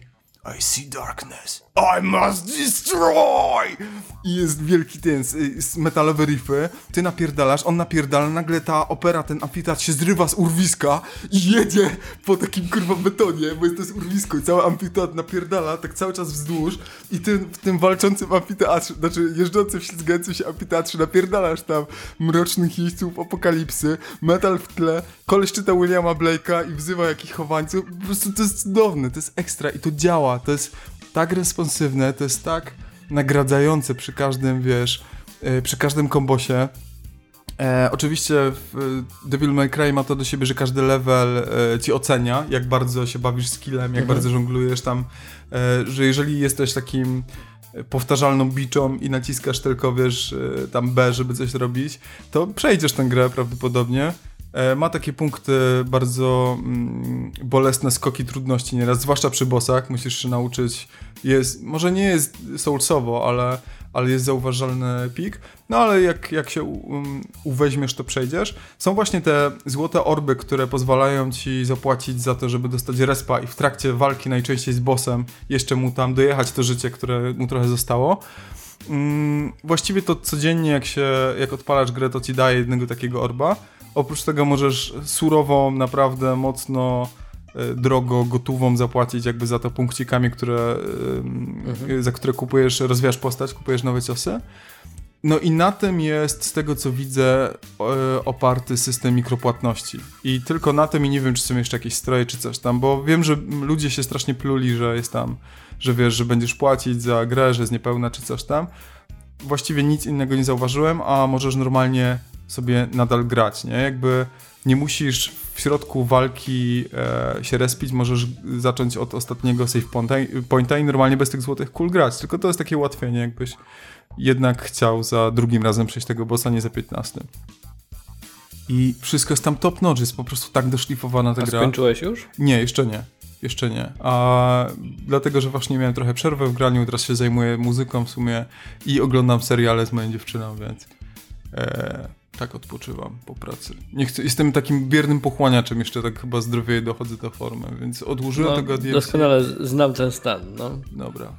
I see darkness. I must destroy! I jest wielki ten, z metalowe riffy, ty napierdalasz, on napierdala, nagle ta opera, ten amfiteatr się zrywa z urwiska i jedzie po takim kurwa betonie, bo jest to jest urwisko i cały amfiteatr napierdala tak cały czas wzdłuż i ty w tym walczącym amfiteatrze, znaczy jeżdżącym, ślizgającym się amfiteatrze napierdalasz tam mrocznych jeźdźców apokalipsy, metal w tle, koleś czyta Williama Blake'a i wzywa jakichś chowańców, po prostu to jest cudowne, to jest ekstra i to działa, to jest tak responsywne, to jest tak nagradzające przy każdym, wiesz, yy, przy każdym kombosie. E, oczywiście w Devil May Cry ma to do siebie, że każdy level e, ci ocenia, jak bardzo się bawisz skillem, jak Mhm. bardzo żonglujesz tam, e, że jeżeli jesteś takim powtarzalną biczą i naciskasz tylko, wiesz, e, tam B, żeby coś robić, to przejdziesz tę grę prawdopodobnie. E, Ma takie punkty bardzo mm, bolesne skoki trudności nieraz, zwłaszcza przy bossach, musisz się nauczyć, jest, może nie jest soulsowo, ale, ale jest zauważalny pik, no ale jak, jak się um, uweźmiesz, to przejdziesz. Są właśnie te złote orby, które pozwalają ci zapłacić za to, żeby dostać respa i w trakcie walki najczęściej z bossem jeszcze mu tam dojechać to życie, które mu trochę zostało. Mm, właściwie to codziennie jak się, jak odpalasz grę, to ci daje jednego takiego orba. Oprócz tego możesz surową, naprawdę mocno e, drogo, gotową zapłacić jakby za to punkcikami, które, e, za które kupujesz, rozwijasz postać, kupujesz nowe ciosy. No i na tym jest, z tego co widzę, e, oparty system mikropłatności. I tylko na tym i nie wiem, czy są jeszcze jakieś stroje, czy coś tam, bo wiem, że ludzie się strasznie pluli, że jest tam, że wiesz, że będziesz płacić za grę, że jest niepełna, czy coś tam. Właściwie nic innego nie zauważyłem, a możesz normalnie sobie nadal grać, nie? Jakby nie musisz w środku walki e, się respić, możesz zacząć od ostatniego save pointa, pointa i normalnie bez tych złotych kul grać, tylko to jest takie ułatwienie, jakbyś jednak chciał za drugim razem przejść tego bossa, nie za 15. I wszystko jest tam top notch, jest po prostu tak doszlifowana ta A gra. skończyłeś już? Nie, jeszcze nie. Jeszcze nie. A dlatego, że właśnie miałem trochę przerwę w graniu, teraz się zajmuję muzyką w sumie i oglądam seriale z moją dziewczyną, więc e, tak odpoczywam po pracy. Nie chcę, jestem takim biernym pochłaniaczem, jeszcze tak chyba zdrowieję, dochodzę do formy, więc odłożyłem No, tego DLC. doskonale znam ten stan, no. Dobra.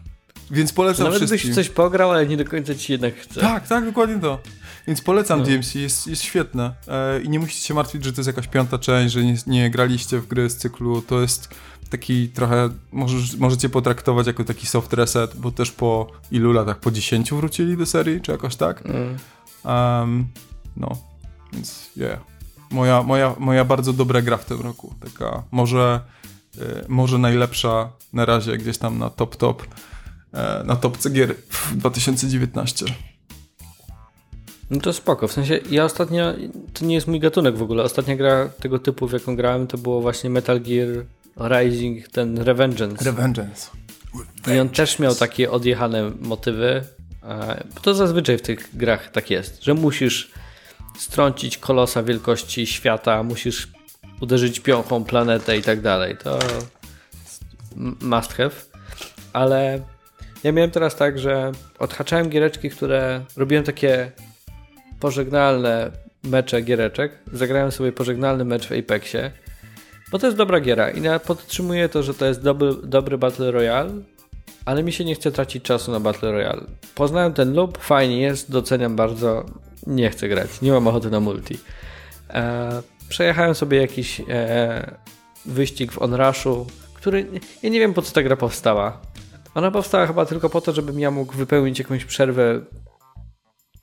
Więc polecam Nawet wszystkim. byś w coś pograł, ale nie do końca ci jednak chce. Tak, tak, dokładnie to. Więc polecam No. DMC, jest, jest świetne. E, I nie musicie się martwić, że to jest jakaś piąta część, że nie, nie graliście w gry z cyklu. To jest taki trochę, możesz, możecie potraktować jako taki soft reset, bo też po ilu latach? Po 10 wrócili do serii, czy jakoś tak? Mm. Um, no, więc yeah. Moja, moja, moja bardzo dobra gra w tym roku. Taka może, e, może najlepsza na razie gdzieś tam na top top. e, Na topce gier w 2019. No to spoko, w sensie ja ostatnio, to nie jest mój gatunek w ogóle, ostatnia gra tego typu, w jaką grałem, to było właśnie Metal Gear Rising, ten Revengeance. Revengeance. I on też miał takie odjechane motywy, e, bo to zazwyczaj w tych grach tak jest, że musisz strącić kolosa wielkości świata, musisz uderzyć piąchą planetę i tak dalej. To must have. Ale ja miałem teraz tak, że odhaczałem giereczki, które robiłem takie pożegnalne mecze giereczek. Zagrałem sobie pożegnalny mecz w Apexie, bo to jest dobra giera i podtrzymuję to, że to jest dobry, dobry Battle Royale, ale mi się nie chce tracić czasu na Battle Royale. Poznałem ten loop, fajnie jest, doceniam bardzo, nie chcę grać, nie mam ochoty na multi. E, przejechałem sobie jakiś e, wyścig w Onrushu, który, ja nie wiem po co ta gra powstała. Ona powstała chyba tylko po to, żebym ja mógł wypełnić jakąś przerwę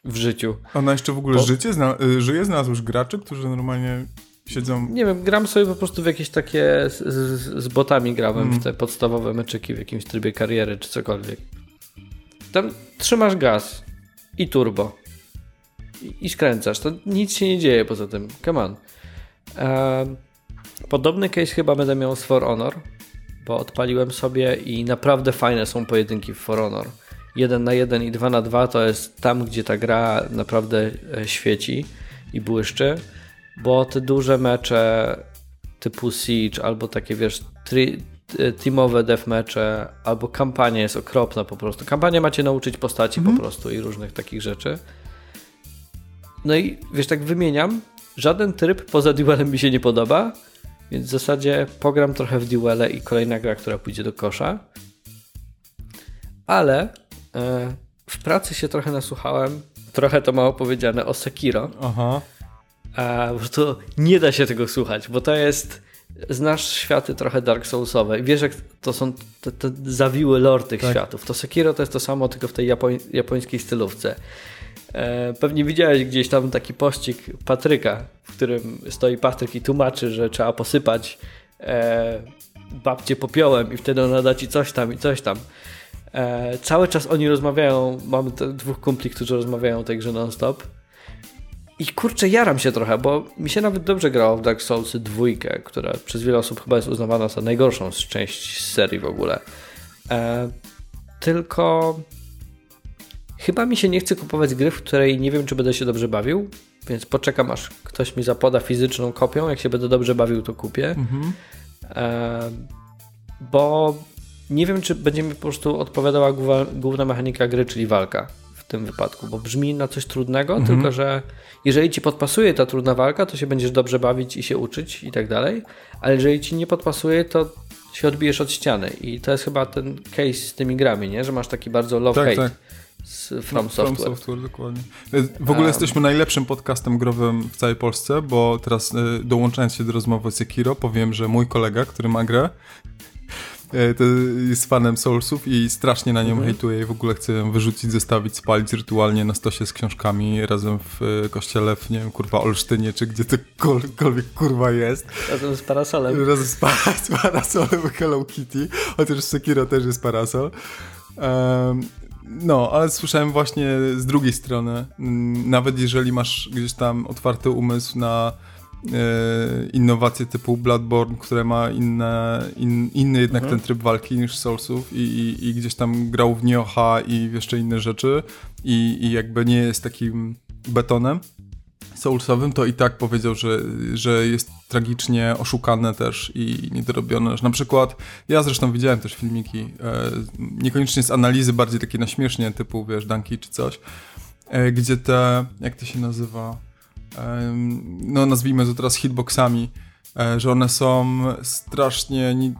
w życiu. Ona jeszcze w ogóle Bo- życie, zna, y, żyje? Znalazłeś graczy, którzy normalnie siedzą... Nie wiem, gram sobie po prostu w jakieś takie z, z, z botami grałem Mm. w te podstawowe meczyki w jakimś trybie kariery czy cokolwiek. Tam trzymasz gaz i turbo i, skręcasz. To nic się nie dzieje poza tym. Come on. Podobny case chyba będę miał z For Honor, bo odpaliłem sobie i naprawdę fajne są pojedynki w For Honor. 1 na 1 i 2 na 2 to jest tam, gdzie ta gra naprawdę e, świeci i błyszczy, bo te duże mecze typu Siege albo takie wiesz tri, e, teamowe deathmatche albo kampania jest okropna po prostu. Kampanię macie nauczyć postaci po prostu i różnych takich rzeczy. No i wiesz, tak wymieniam, żaden tryb poza duelem mi się nie podoba, więc w zasadzie pogram trochę w duele i kolejna gra, która pójdzie do kosza. Ale e, w pracy się trochę nasłuchałem, trochę to mało powiedziane, o Sekiro. Aha. A, bo to nie da się tego słuchać, bo to jest. Znasz światy trochę Dark Soulsowe i wiesz, jak to są te, te zawiły lore tych Tak. światów. To Sekiro to jest to samo, tylko w tej japoń, japońskiej stylówce. E, pewnie widziałeś gdzieś tam taki pościg Patryka, w którym stoi Patryk i tłumaczy, że trzeba posypać e, babcię popiołem i wtedy ona da ci coś tam i coś tam. E, cały czas oni rozmawiają, mamy dwóch kumpli, którzy rozmawiają o tej grze non-stop. I kurczę, jaram się trochę, bo mi się nawet dobrze grało w Dark Souls 2, która przez wiele osób chyba jest uznawana za najgorszą z część z serii w ogóle. Tylko chyba mi się nie chce kupować gry, w której nie wiem, czy będę się dobrze bawił, więc poczekam, aż ktoś mi zapoda fizyczną kopią. Jak się będę dobrze bawił, to kupię. Mhm. E, bo nie wiem, czy będzie mi po prostu odpowiadała główna, mechanika gry, czyli walka w tym wypadku, bo brzmi na coś trudnego, Mhm. tylko że jeżeli ci podpasuje ta trudna walka, to się będziesz dobrze bawić i się uczyć i tak dalej, ale jeżeli ci nie podpasuje, to się odbijesz od ściany i to jest chyba ten case z tymi grami, nie? że masz taki bardzo love-hate Tak, tak. Z From Software. From Software, dokładnie. W ogóle Um. jesteśmy najlepszym podcastem growym w całej Polsce, bo teraz y, dołączając się do rozmowy o Sekiro, powiem, że mój kolega, który ma grę, y, to jest fanem Soulsów i strasznie na nią Mhm. hejtuje i w ogóle chce ją wyrzucić, zostawić, spalić rytualnie na stosie z książkami razem w y, kościele w, nie wiem, kurwa, Olsztynie, czy gdzie tokolwiek kurwa jest. Razem z parasolem. Razem z, para, z parasolem Hello Kitty, chociaż w Sekiro też jest parasol. Em, no, ale słyszałem właśnie z drugiej strony, nawet jeżeli masz gdzieś tam otwarty umysł na e, innowacje typu Bloodborne, które ma inne, in, inny jednak ten tryb walki niż Soulsów i, i, i gdzieś tam grał w Nioha i jeszcze inne rzeczy i, i jakby nie jest takim betonem, Soulsowym, to i tak powiedział, że, że jest tragicznie oszukane też i niedorobione. Na przykład, ja zresztą widziałem też filmiki, e, niekoniecznie z analizy, bardziej takie na śmiesznie, typu, wiesz, Danki czy coś, e, gdzie te, jak to się nazywa, e, no nazwijmy to teraz hitboxami, e, że one są strasznie ni-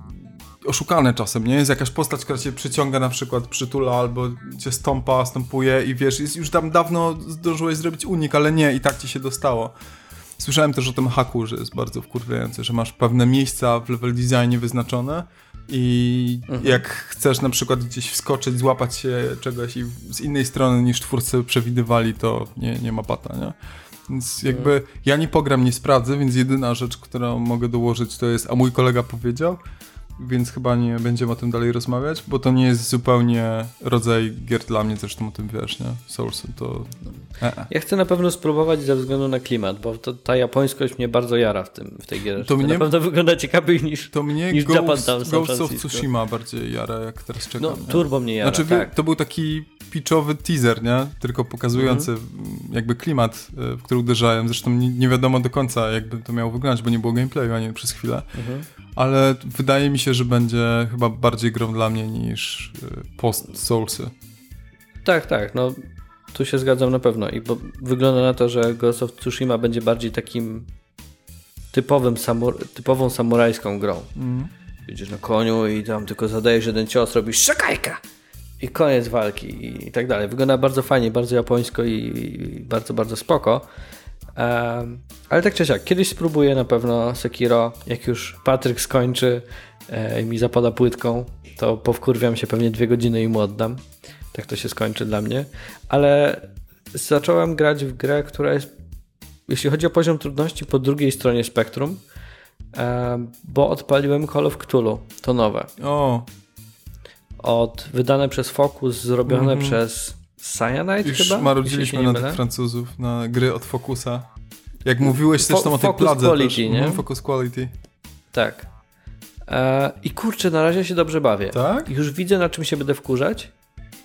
oszukane czasem, nie? Jest jakaś postać, która cię przyciąga na przykład, przytula albo cię stąpa, stąpuje i wiesz, jest, już tam dawno zdążyłeś zrobić unik, ale nie, i tak ci się dostało. Słyszałem też o tym haku, że jest bardzo wkurwiający, że masz pewne miejsca w level designie wyznaczone i jak chcesz na przykład gdzieś wskoczyć, złapać się czegoś i z innej strony niż twórcy przewidywali, to nie, nie ma pata, nie? Więc jakby ja nie pogram, nie sprawdzę, więc jedyna rzecz, którą mogę dołożyć to jest, a mój kolega powiedział, więc chyba nie będziemy o tym dalej rozmawiać, bo to nie jest zupełnie rodzaj gier dla mnie, zresztą o tym wiesz, nie? Soulsy to... E -e. Ja chcę na pewno spróbować ze względu na klimat, bo to, ta japońskość mnie bardzo jara w, tym, w tej gierze. To mnie- na pewno wygląda ciekawiej niż, To mnie niż Ghost, Japantown San Ghost of. Tsushima bardziej jara, jak teraz czekam. No, nie? turbo mnie jara, Znaczy, tak. to był taki pitchowy teaser, nie? Tylko pokazujący Mhm. mm, jakby klimat, y, w który uderzałem. Zresztą nie, nie wiadomo do końca, jakby to miało wyglądać, bo nie było gameplayu ani przez chwilę. Mhm. Ale wydaje mi się, że będzie chyba bardziej grą dla mnie niż y, post-Soulsy. Tak, tak, no tu się zgadzam na pewno i bo wygląda na to, że Ghost of Tsushima będzie bardziej takim typowym samur typową samurajską grą. Mm. Jedziesz na koniu i tam tylko zadajesz jeden cios, robisz szakajka i koniec walki i tak dalej. Wygląda bardzo fajnie, bardzo japońsko i bardzo, bardzo spoko. Ale tak czy siak, kiedyś spróbuję na pewno Sekiro, jak już Patryk skończy e, i mi zapada płytką, to powkurwiam się pewnie dwie godziny i mu oddam. Tak to się skończy dla mnie. Ale zacząłem grać w grę, która jest, jeśli chodzi o poziom trudności, po drugiej stronie spektrum, bo odpaliłem Call of Cthulhu, to nowe. O, Od, wydane przez Focus, zrobione Mhm. przez Cyanide już chyba? marudziliśmy na tych Francuzów, na gry od Focusa. Jak mówiłeś Fo- zresztą o tej pladze Quality, też. nie? Mhm, Focus Quality. Tak. E, I kurczę, na razie się dobrze bawię. Tak? Już widzę, na czym się będę wkurzać,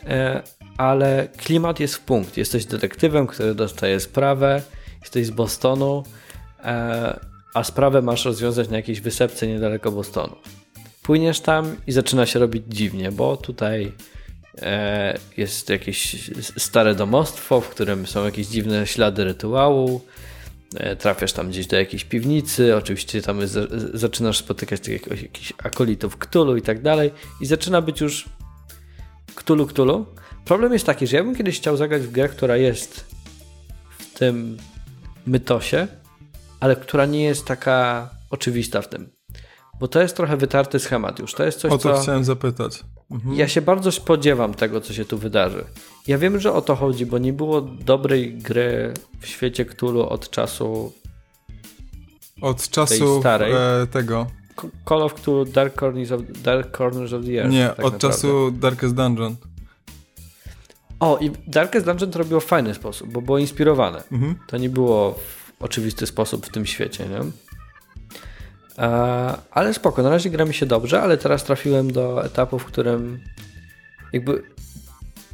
e, ale klimat jest w punkt. Jesteś detektywem, który dostaje sprawę, jesteś z Bostonu, e, a sprawę masz rozwiązać na jakiejś wysepce niedaleko Bostonu. Płyniesz tam i zaczyna się robić dziwnie, bo tutaj jest jakieś stare domostwo, w którym są jakieś dziwne ślady rytuału. E, Trafiasz tam gdzieś do jakiejś piwnicy, oczywiście tam z, zaczynasz spotykać tych jakichś, akolitów Ktulu i tak dalej i zaczyna być już k- Cthulhu Cthulhu. Problem jest taki, że ja bym kiedyś chciał zagrać w grę, która jest w tym mytosie, ale która nie jest taka oczywista w tym. Bo to jest trochę wytarty schemat już. To jest coś, O to co... chciałem zapytać. Mhm. Ja się bardzo spodziewam tego, co się tu wydarzy. Ja wiem, że o to chodzi, bo nie było dobrej gry w świecie Cthulhu od czasu Od czasu starej. e, tego. Call of Cthulhu Dark Corners of, Dark Corners of the Earth. Nie, tak od naprawdę. czasu Darkest Dungeon. O, i Darkest Dungeon to robiło w fajny sposób, bo było inspirowane. Mhm. To nie było w oczywisty sposób w tym świecie, nie? E, ale spoko, na razie gra mi się dobrze, ale teraz trafiłem do etapu, w którym jakby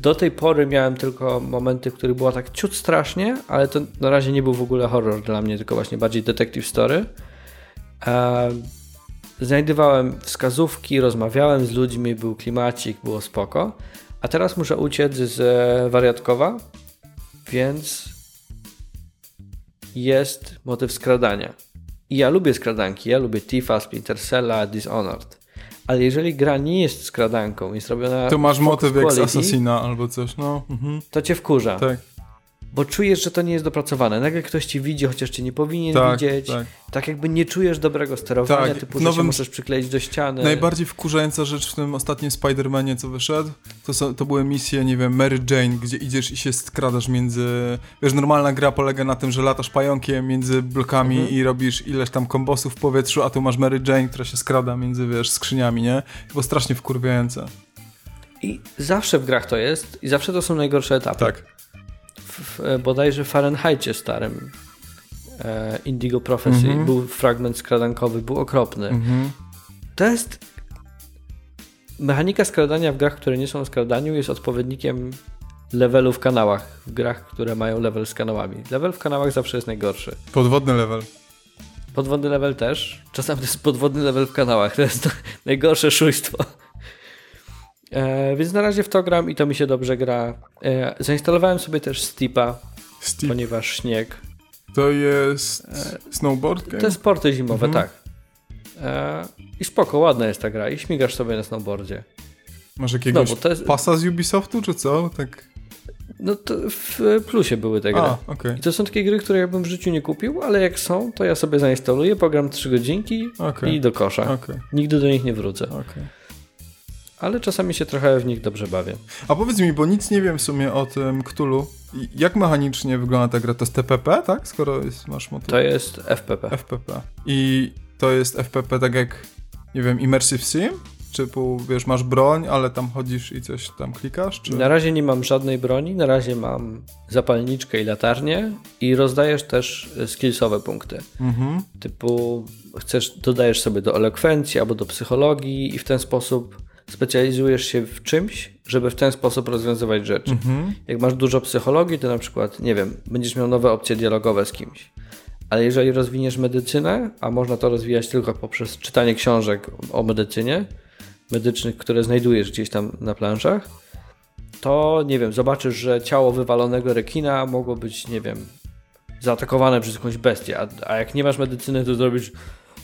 do tej pory miałem tylko momenty, w których było tak ciut strasznie, ale to na razie nie był w ogóle horror dla mnie, tylko właśnie bardziej detective story. E, znajdowałem wskazówki, rozmawiałem z ludźmi, był klimacik, było spoko. A teraz muszę uciec z wariatkowa, więc jest motyw skradania. I ja lubię skradanki, ja lubię Tifa, Splinter Cella, Dishonored. Ale jeżeli gra nie jest skradanką, jest robiona To masz motyw jak z Assassina albo coś, no. Mhm. to cię wkurza, Tak, bo czujesz, że to nie jest dopracowane. Nagle ktoś ci widzi, chociaż cię nie powinien tak, widzieć. tak. Tak jakby nie czujesz dobrego sterowania, Tak, typu, w że nowym- się możesz przykleić do ściany. Najbardziej wkurzająca rzecz w tym ostatnim Spider-Manie, co wyszedł, to, są, to były misje, nie wiem, Mary Jane, gdzie idziesz i się skradasz między... Wiesz, normalna gra polega na tym, że latasz pająkiem między blokami Mhm. i robisz ileś tam kombosów w powietrzu, a tu masz Mary Jane, która się skrada między, wiesz, skrzyniami, nie? To było strasznie wkurwiające. I zawsze w grach to jest i zawsze to są najgorsze etapy. Tak. W, w bodajże Fahrenheitie starym e, Indigo Prophecy Mhm. był fragment skradankowy, był okropny. Mhm. To jest mechanika skradania w grach, które nie są o skradaniu jest odpowiednikiem levelu w kanałach, w grach, które mają level z kanałami. Level w kanałach zawsze jest najgorszy. Podwodny level. Podwodny level też. Czasami to jest podwodny level w kanałach. To jest to najgorsze szujstwo. E, więc na razie w to gram i to mi się dobrze gra. E, zainstalowałem sobie też Steepa, Steve. ponieważ śnieg. To jest snowboard game? Te sporty zimowe, Mhm. tak. E, I spoko, ładna jest ta gra i śmigasz sobie na snowboardzie. Masz jakiegoś No, jest- pasa z Ubisoftu, czy co? Tak... No to w plusie były te gry. A, okej. I to są takie gry, które ja bym w życiu nie kupił, ale jak są, to ja sobie zainstaluję, pogram 3 godzinki Okej. i do kosza. Okej, Nigdy do nich nie wrócę. okej. Ale czasami się trochę w nich dobrze bawię. A powiedz mi, bo nic nie wiem w sumie o tym Cthulhu. I Jak mechanicznie wygląda ta gra? To jest TPP, tak? Skoro jest, masz motyw To jest FPP. FPP. I to jest FPP tak jak, nie wiem, Immersive Sim? Typu, wiesz, masz broń, ale tam chodzisz i coś tam klikasz? Czy... Na razie nie mam żadnej broni, na razie mam zapalniczkę i latarnię i rozdajesz też e, skillsowe punkty. Mhm. Typu chcesz, dodajesz sobie do elokwencji albo do psychologii i w ten sposób specjalizujesz się w czymś, żeby w ten sposób rozwiązywać rzeczy. Mhm. Jak masz dużo psychologii, to na przykład, nie wiem, będziesz miał nowe opcje dialogowe z kimś. Ale jeżeli rozwiniesz medycynę, a można to rozwijać tylko poprzez czytanie książek o medycynie, medycznych, które znajdujesz gdzieś tam na planszach, to nie wiem, zobaczysz, że ciało wywalonego rekina mogło być, nie wiem, zaatakowane przez jakąś bestię, a, a jak nie masz medycyny, to zrobisz "Ugh,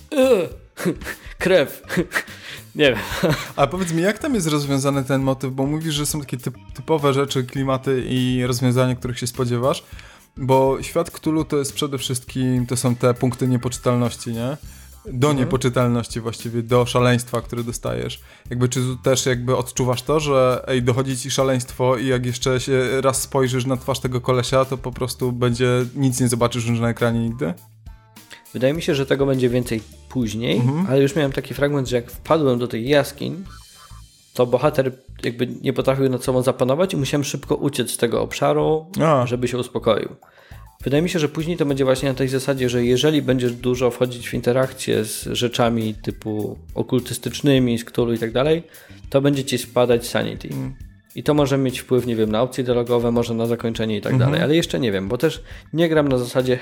krew. nie wiem. A powiedz mi, jak tam jest rozwiązany ten motyw? Bo mówisz, że są takie typ, typowe rzeczy, klimaty i rozwiązania, których się spodziewasz. Bo świat Cthulhu to jest przede wszystkim, to są te punkty niepoczytalności, nie? Do niepoczytalności właściwie, do szaleństwa, które dostajesz. Jakby czy tu też jakby odczuwasz to, że ej, dochodzi ci szaleństwo i jak jeszcze się raz spojrzysz na twarz tego kolesia, to po prostu będzie, nic nie zobaczysz już na ekranie nigdy? Wydaje mi się, że tego będzie więcej później, ale już miałem taki fragment, że jak wpadłem do tej jaskiń, to bohater jakby nie potrafił nad sobą zapanować i musiałem szybko uciec z tego obszaru, A. żeby się uspokoił. Wydaje mi się, że później to będzie właśnie na tej zasadzie, że jeżeli będziesz dużo wchodzić w interakcję z rzeczami typu okultystycznymi, z Cthulhu i tak dalej, to będzie ci spadać sanity. I to może mieć wpływ, nie wiem, na opcje dialogowe, może na zakończenie i tak dalej, ale jeszcze nie wiem, bo też nie gram na zasadzie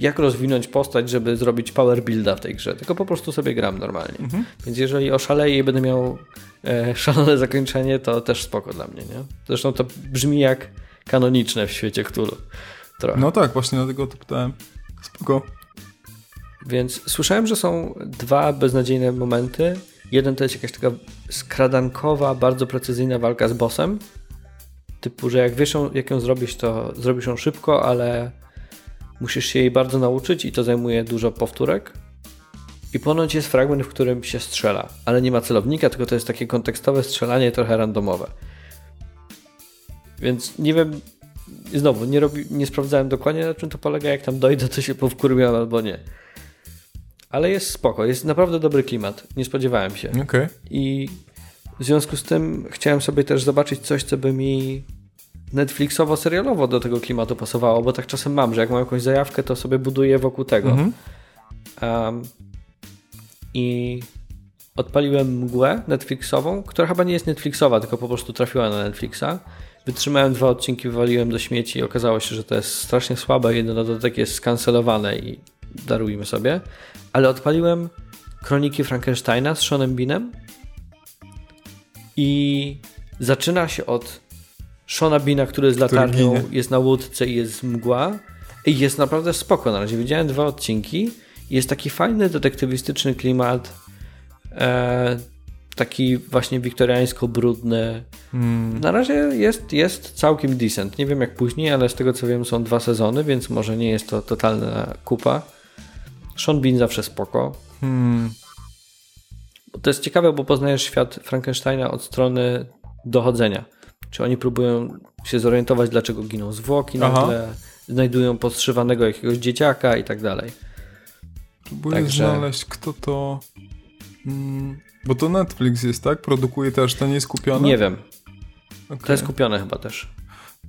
jak rozwinąć postać, żeby zrobić power builda w tej grze, tylko po prostu sobie gram normalnie. Więc jeżeli oszaleję i będę miał e, szalone zakończenie, to też spoko dla mnie, nie? Zresztą to brzmi jak kanoniczne w świecie Cthulhu. Trochę. No tak, właśnie dlatego to pytałem. Spoko. Więc słyszałem, że są dwa beznadziejne momenty Jeden to jest jakaś taka skradankowa, bardzo precyzyjna walka z bossem. Typu, że jak wiesz, jak ją zrobisz, to zrobisz ją szybko, ale musisz się jej bardzo nauczyć i to zajmuje dużo powtórek. I ponoć jest fragment, w którym się strzela, ale nie ma celownika, tylko to jest takie kontekstowe strzelanie, trochę randomowe. Więc nie wiem, znowu, nie, robi, nie sprawdzałem dokładnie na czym to polega, jak tam dojdę, to się powkurwiam albo nie. Ale jest spoko, jest naprawdę dobry klimat, nie spodziewałem się. Okej. I w związku z tym chciałem sobie też zobaczyć coś, co by mi Netflixowo-serialowo do tego klimatu pasowało, bo tak czasem mam, że jak mam jakąś zajawkę, to sobie buduję wokół tego. Mhm. Um, I odpaliłem mgłę Netflixową, która chyba nie jest Netflixowa, tylko po prostu trafiła na Netflixa. Wytrzymałem dwa odcinki, wywaliłem do śmieci i okazało się, że to jest strasznie słabe. Jeden dodatek jest skancelowane i darujmy sobie. Ale odpaliłem Kroniki Frankensteina z Seanem Beanem i zaczyna się od Seana Beana, który z latarnią jest na łódce i jest mgła. I jest naprawdę spoko na razie. Widziałem dwa odcinki. Jest taki fajny, detektywistyczny klimat. E, taki właśnie wiktoriańsko-brudny. Mm. Na razie jest, jest całkiem decent. Nie wiem jak później, ale z tego co wiem są dwa sezony, więc może nie jest to totalna kupa. Sean Bean zawsze spoko. Hmm. To jest ciekawe, bo poznajesz świat Frankensteina od strony dochodzenia. Czy oni próbują się zorientować, dlaczego giną zwłoki Aha. nagle, znajdują podszywanego jakiegoś dzieciaka i tak dalej. Próbuję Także- znaleźć, kto to... Mm. Bo to Netflix jest, tak? Produkuje też, to nie jest kupione? Nie wiem, Okej. to jest kupione chyba też.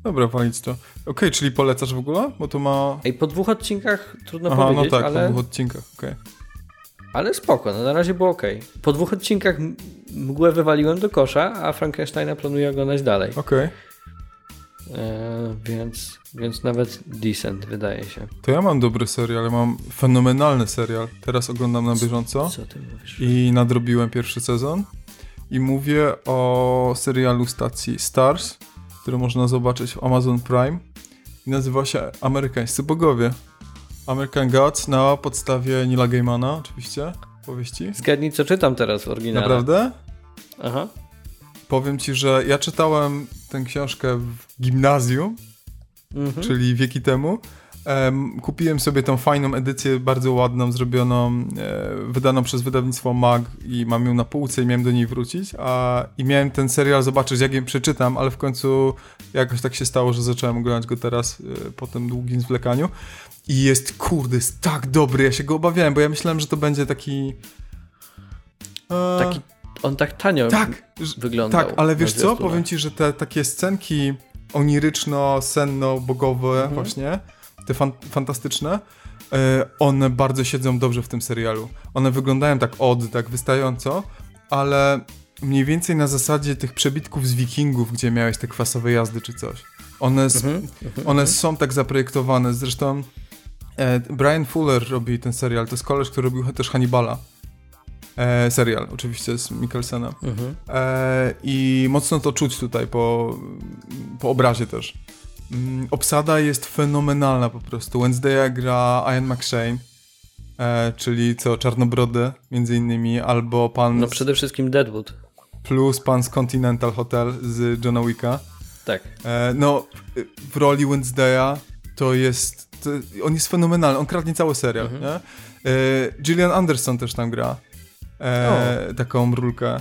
Dobra, walić to. Okej, czyli polecasz w ogóle? Bo to ma... Ej, po dwóch odcinkach trudno Aha, no powiedzieć, tak, po ale, dwóch odcinkach, okej. ale spoko, no na razie było ok. Po dwóch odcinkach mgłę wywaliłem do kosza, a Frankensteina planuję oglądać dalej. Okej. E, więc, więc nawet decent wydaje się. To ja mam dobry serial, ja mam fenomenalny serial. Teraz oglądam na bieżąco Co ty mówisz? i nadrobiłem pierwszy sezon. I mówię o serialu stacji Stars, który można zobaczyć w Amazon Prime. I nazywa się Amerykańscy Bogowie. American Gods na podstawie Nila Gaimana, oczywiście, powieści. Zgadnij, co czytam teraz w oryginale. Naprawdę? Aha. Powiem ci, że ja czytałem tę książkę w gimnazjum, Mhm. czyli wieki temu. Em, kupiłem sobie tą fajną edycję, bardzo ładną, zrobioną, e, wydaną przez wydawnictwo MAG i mam ją na półce i miałem do niej wrócić. A, I miałem ten serial zobaczyć, jak ją przeczytam, ale w końcu jakoś tak się stało, że zacząłem oglądać go teraz e, po tym długim zwlekaniu. I jest, kurde, jest tak dobry, ja się go obawiałem, bo ja myślałem, że to będzie taki... e, Taki, on tak tanio tak, wyglądał. tak, ale wiesz co? Powiem ci, że te takie scenki oniryczno-senno-bogowe Mhm. właśnie, te fan fantastyczne, e, one bardzo siedzą dobrze w tym serialu. One wyglądają tak od, tak wystająco, ale mniej więcej na zasadzie tych przebitków z wikingów, gdzie miałeś te kwasowe jazdy czy coś. One, Mhm, mhm, one mhm. są tak zaprojektowane. Zresztą e, Brian Fuller robi ten serial. To jest koleż, który robił też Hannibala. E, serial, oczywiście z Mikkelsenem. Mhm. E, I mocno to czuć tutaj po, po obrazie też. Mm, Obsada jest fenomenalna po prostu. Wednesdaya gra Ian McShane, e, czyli co, Czarnobrody między innymi, albo pan No przede wszystkim Deadwood. plus pan z Continental Hotel z Johna Wicka. Tak. E, no, w roli Wednesdaya to jest, to, on jest fenomenalny, on kradnie cały serial, Mhm. nie? E, Gillian Anderson też tam gra, e, taką mrulkę.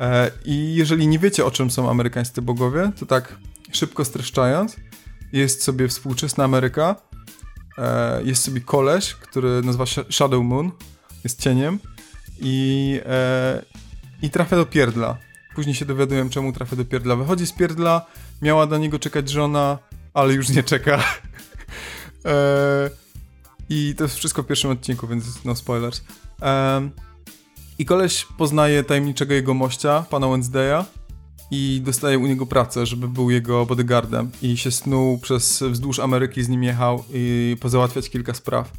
E, I jeżeli nie wiecie, o czym są amerykańscy bogowie, to tak szybko streszczając, jest sobie współczesna Ameryka, e, jest sobie koleś, który nazywa się Shadow Moon, jest cieniem i, e, i trafia do pierdla. Później się dowiaduję, czemu trafia do pierdla. Wychodzi z pierdla, miała do niego czekać żona, ale już nie czeka. e, I to jest wszystko w pierwszym odcinku, więc no spoilers. I koleś poznaje tajemniczego jego mościa, pana Wednesdaya i dostaje u niego pracę, żeby był jego bodyguardem i się snuł przez wzdłuż Ameryki z nim jechał i pozałatwiać kilka spraw.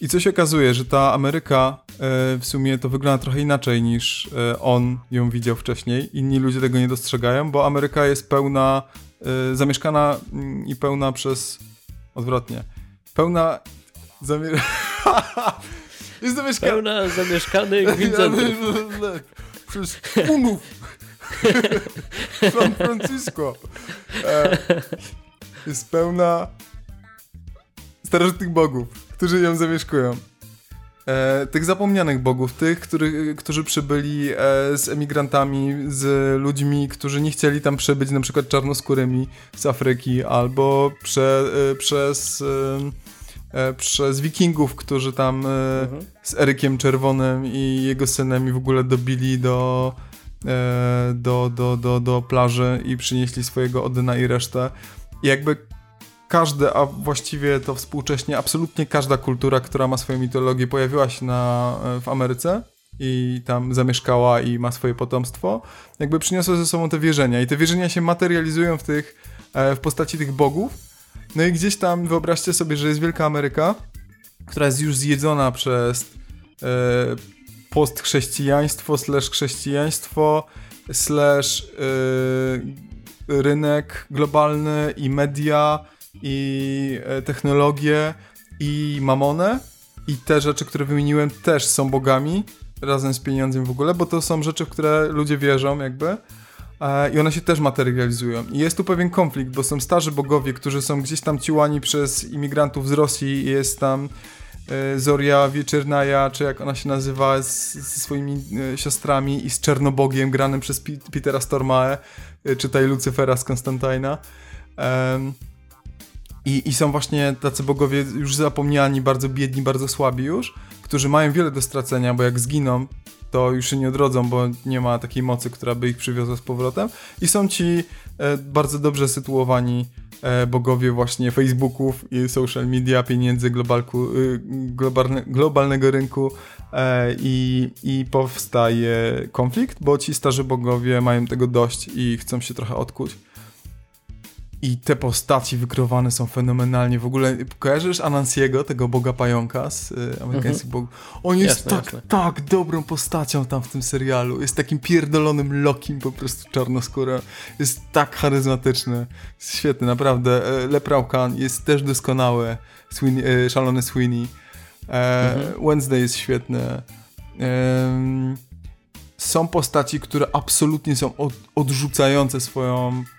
I co się okazuje, że ta Ameryka e, w sumie to wygląda trochę inaczej niż e, on ją widział wcześniej. Inni ludzie tego nie dostrzegają, bo Ameryka jest pełna, e, zamieszkana mm, i pełna przez, odwrotnie, pełna, zamie... Jest zamieszkany. Pełna zamieszkanych Vincentów. Przez Unów. San Francisco. E, jest pełna starożytnych bogów, którzy ją zamieszkują. E, tych zapomnianych bogów, tych, który, którzy przybyli e, z emigrantami, z ludźmi, którzy nie chcieli tam przebyć, na przykład czarnoskórymi z Afryki, albo prze, e, przez, e, e, przez wikingów, którzy tam e, Mhm. z Erykiem Czerwonym i jego synem i w ogóle dobili do, do, do, do, do plaży i przynieśli swojego Odyna i resztę. I jakby każde, a właściwie to współcześnie absolutnie każda kultura, która ma swoją mitologię, pojawiła się na, e, w Ameryce i tam zamieszkała i ma swoje potomstwo, jakby przyniosła ze sobą te wierzenia. I te wierzenia się materializują w tych, e, w postaci tych bogów. No i gdzieś tam wyobraźcie sobie, że jest Wielka Ameryka, która jest już zjedzona przez e, postchrześcijaństwo, slash chrześcijaństwo, slash e, rynek globalny i media i e, technologie i mamonę i te rzeczy, które wymieniłem też są bogami razem z pieniądzem w ogóle, bo to są rzeczy, w które ludzie wierzą jakby e, i one się też materializują. I jest tu pewien konflikt, bo są starzy bogowie, którzy są gdzieś tam ciłani przez imigrantów z Rosji, jest tam Zoria Wieczernaja, czy jak ona się nazywa, z, ze swoimi e, siostrami i z Czernobogiem granym przez Pi Petera Stormae, e, czytaj Lucyfera z Konstantina. Em, i, I są właśnie tacy bogowie już zapomniani, bardzo biedni, bardzo słabi już, którzy mają wiele do stracenia, bo jak zginą, to już się nie odrodzą, bo nie ma takiej mocy, która by ich przywiozła z powrotem. I są ci e, bardzo dobrze sytuowani e, bogowie właśnie Facebooków i social media, pieniędzy, globalku, y, globalne, globalnego rynku e, i, i powstaje konflikt, bo ci starzy bogowie mają tego dość i chcą się trochę odkuć. I te postaci wykreowane są fenomenalnie. W ogóle kojarzysz Anansiego, tego boga pająka z y, amerykańskich bogów? On jest Jasne, tak, jasne. tak dobrą postacią tam w tym serialu. Jest takim pierdolonym Lokim po prostu czarnoskórą. Jest tak charyzmatyczny. Jest świetny, naprawdę. E, Leprał Khan jest też doskonały. Sweeney, e, szalony Sweeney. E, Wednesday jest świetny. Em, są postaci, które absolutnie są od, odrzucające swoją e,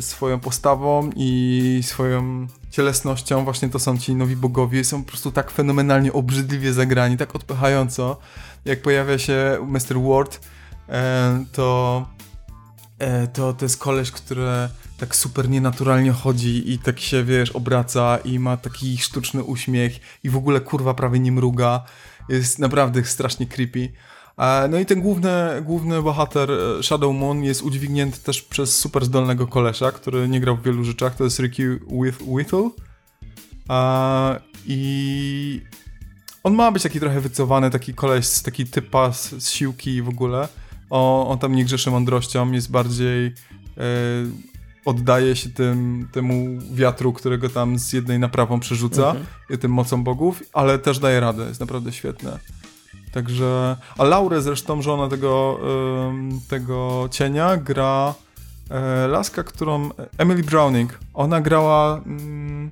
swoją postawą i swoją cielesnością. Właśnie to są ci nowi bogowie. Są po prostu tak fenomenalnie obrzydliwie zagrani, tak odpychająco. Jak pojawia się Mr. Ward, e, to, e, to to jest koleś, który tak super nienaturalnie chodzi i tak się, wiesz, obraca i ma taki sztuczny uśmiech i w ogóle kurwa prawie nie mruga. Jest naprawdę strasznie creepy. E, No i ten główny, główny bohater e, Shadow Moon jest udźwignięty też przez super zdolnego kolesza, który nie grał w wielu rzeczach, to jest Ricky With- Whittle. E, I on ma być taki trochę wycofany, taki koleś, taki typa z, z siłki i w ogóle. O, on tam nie grzeszy mądrością, jest bardziej... Oddaje się tym, temu wiatru, którego tam z jednej na prawą przerzuca, Mhm. i tym mocą bogów, ale też daje radę, jest naprawdę świetne. Także. A Laurę zresztą, żona tego, tego cienia, gra e, laska, którą. Emily Browning. Ona grała. Mm,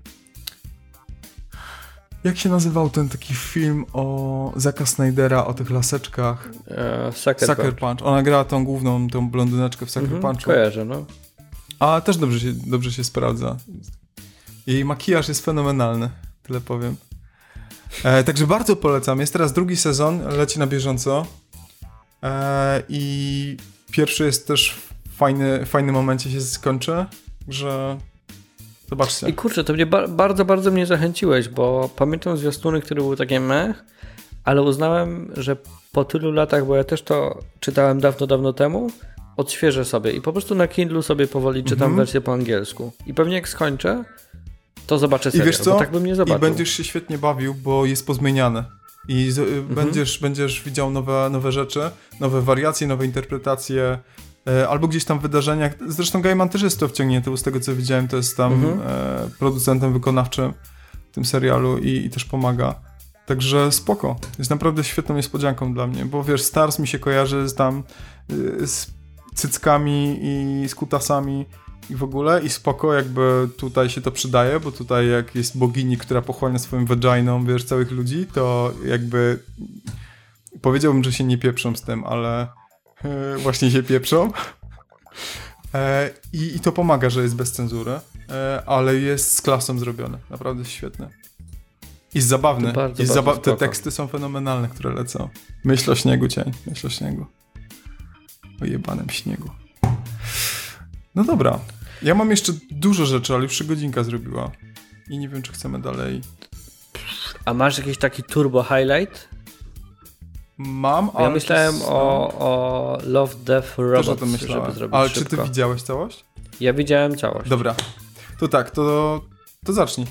jak się nazywał ten taki film o Zaka Snydera, o tych laseczkach? E, Sucker, Sucker Punch. Punch. Ona grała tą główną, tą blondyneczkę w Sucker Mhm, Punchu. kojarzę, no. A też dobrze się, dobrze się sprawdza. Jej makijaż jest fenomenalny, tyle powiem. E, także bardzo polecam. Jest teraz drugi sezon, leci na bieżąco. E, I pierwszy jest też w fajny, fajnym momencie się skończy, że zobaczcie. I kurczę, to mnie ba- bardzo, bardzo mnie zachęciłeś, bo pamiętam zwiastuny, które były takie mech, ale uznałem, że po tylu latach, bo ja też to czytałem dawno, dawno temu, odświeżę sobie i po prostu na Kindlu sobie powoli czytam Mhm. wersję po angielsku. I pewnie jak skończę, to zobaczę I serial, wiesz co? tak bym nie zobaczył. I będziesz się świetnie bawił, bo jest pozmieniane. I z, y, będziesz, będziesz widział nowe, nowe rzeczy, nowe wariacje, nowe interpretacje, e, albo gdzieś tam w wydarzeniach. Zresztą Gaiman też jest to wciągnięty, bo z tego co widziałem, to jest tam Mhm. e, producentem wykonawczym w tym serialu i, i też pomaga. Także spoko. Jest naprawdę świetną niespodzianką dla mnie, bo wiesz, Stars mi się kojarzy z tam y, z cyckami i z kutasami i w ogóle i spoko jakby tutaj się to przydaje, bo tutaj jak jest bogini, która pochłania swoim vaginą, wiesz, całych ludzi, to jakby powiedziałbym, że się nie pieprzą z tym, ale e, właśnie się pieprzą. E, i, I to pomaga, że jest bez cenzury, e, ale jest z klasą zrobione. Naprawdę świetne. I bardzo, jest bardzo zaba- te teksty są fenomenalne, które lecą. Myśl o śniegu, cień. Myśl o śniegu. O jebanym śniegu. No dobra. Ja mam jeszcze dużo rzeczy, ale już się godzinka zrobiła. I nie wiem, czy chcemy dalej. A masz jakiś taki turbo highlight? Mam, ale... ja myślałem to- o, o Love, Death, Też o Robots, tym żeby myślałem. zrobić Ale szybko. czy ty widziałeś całość? Ja widziałem całość. Dobra. To tak, to, to zacznij.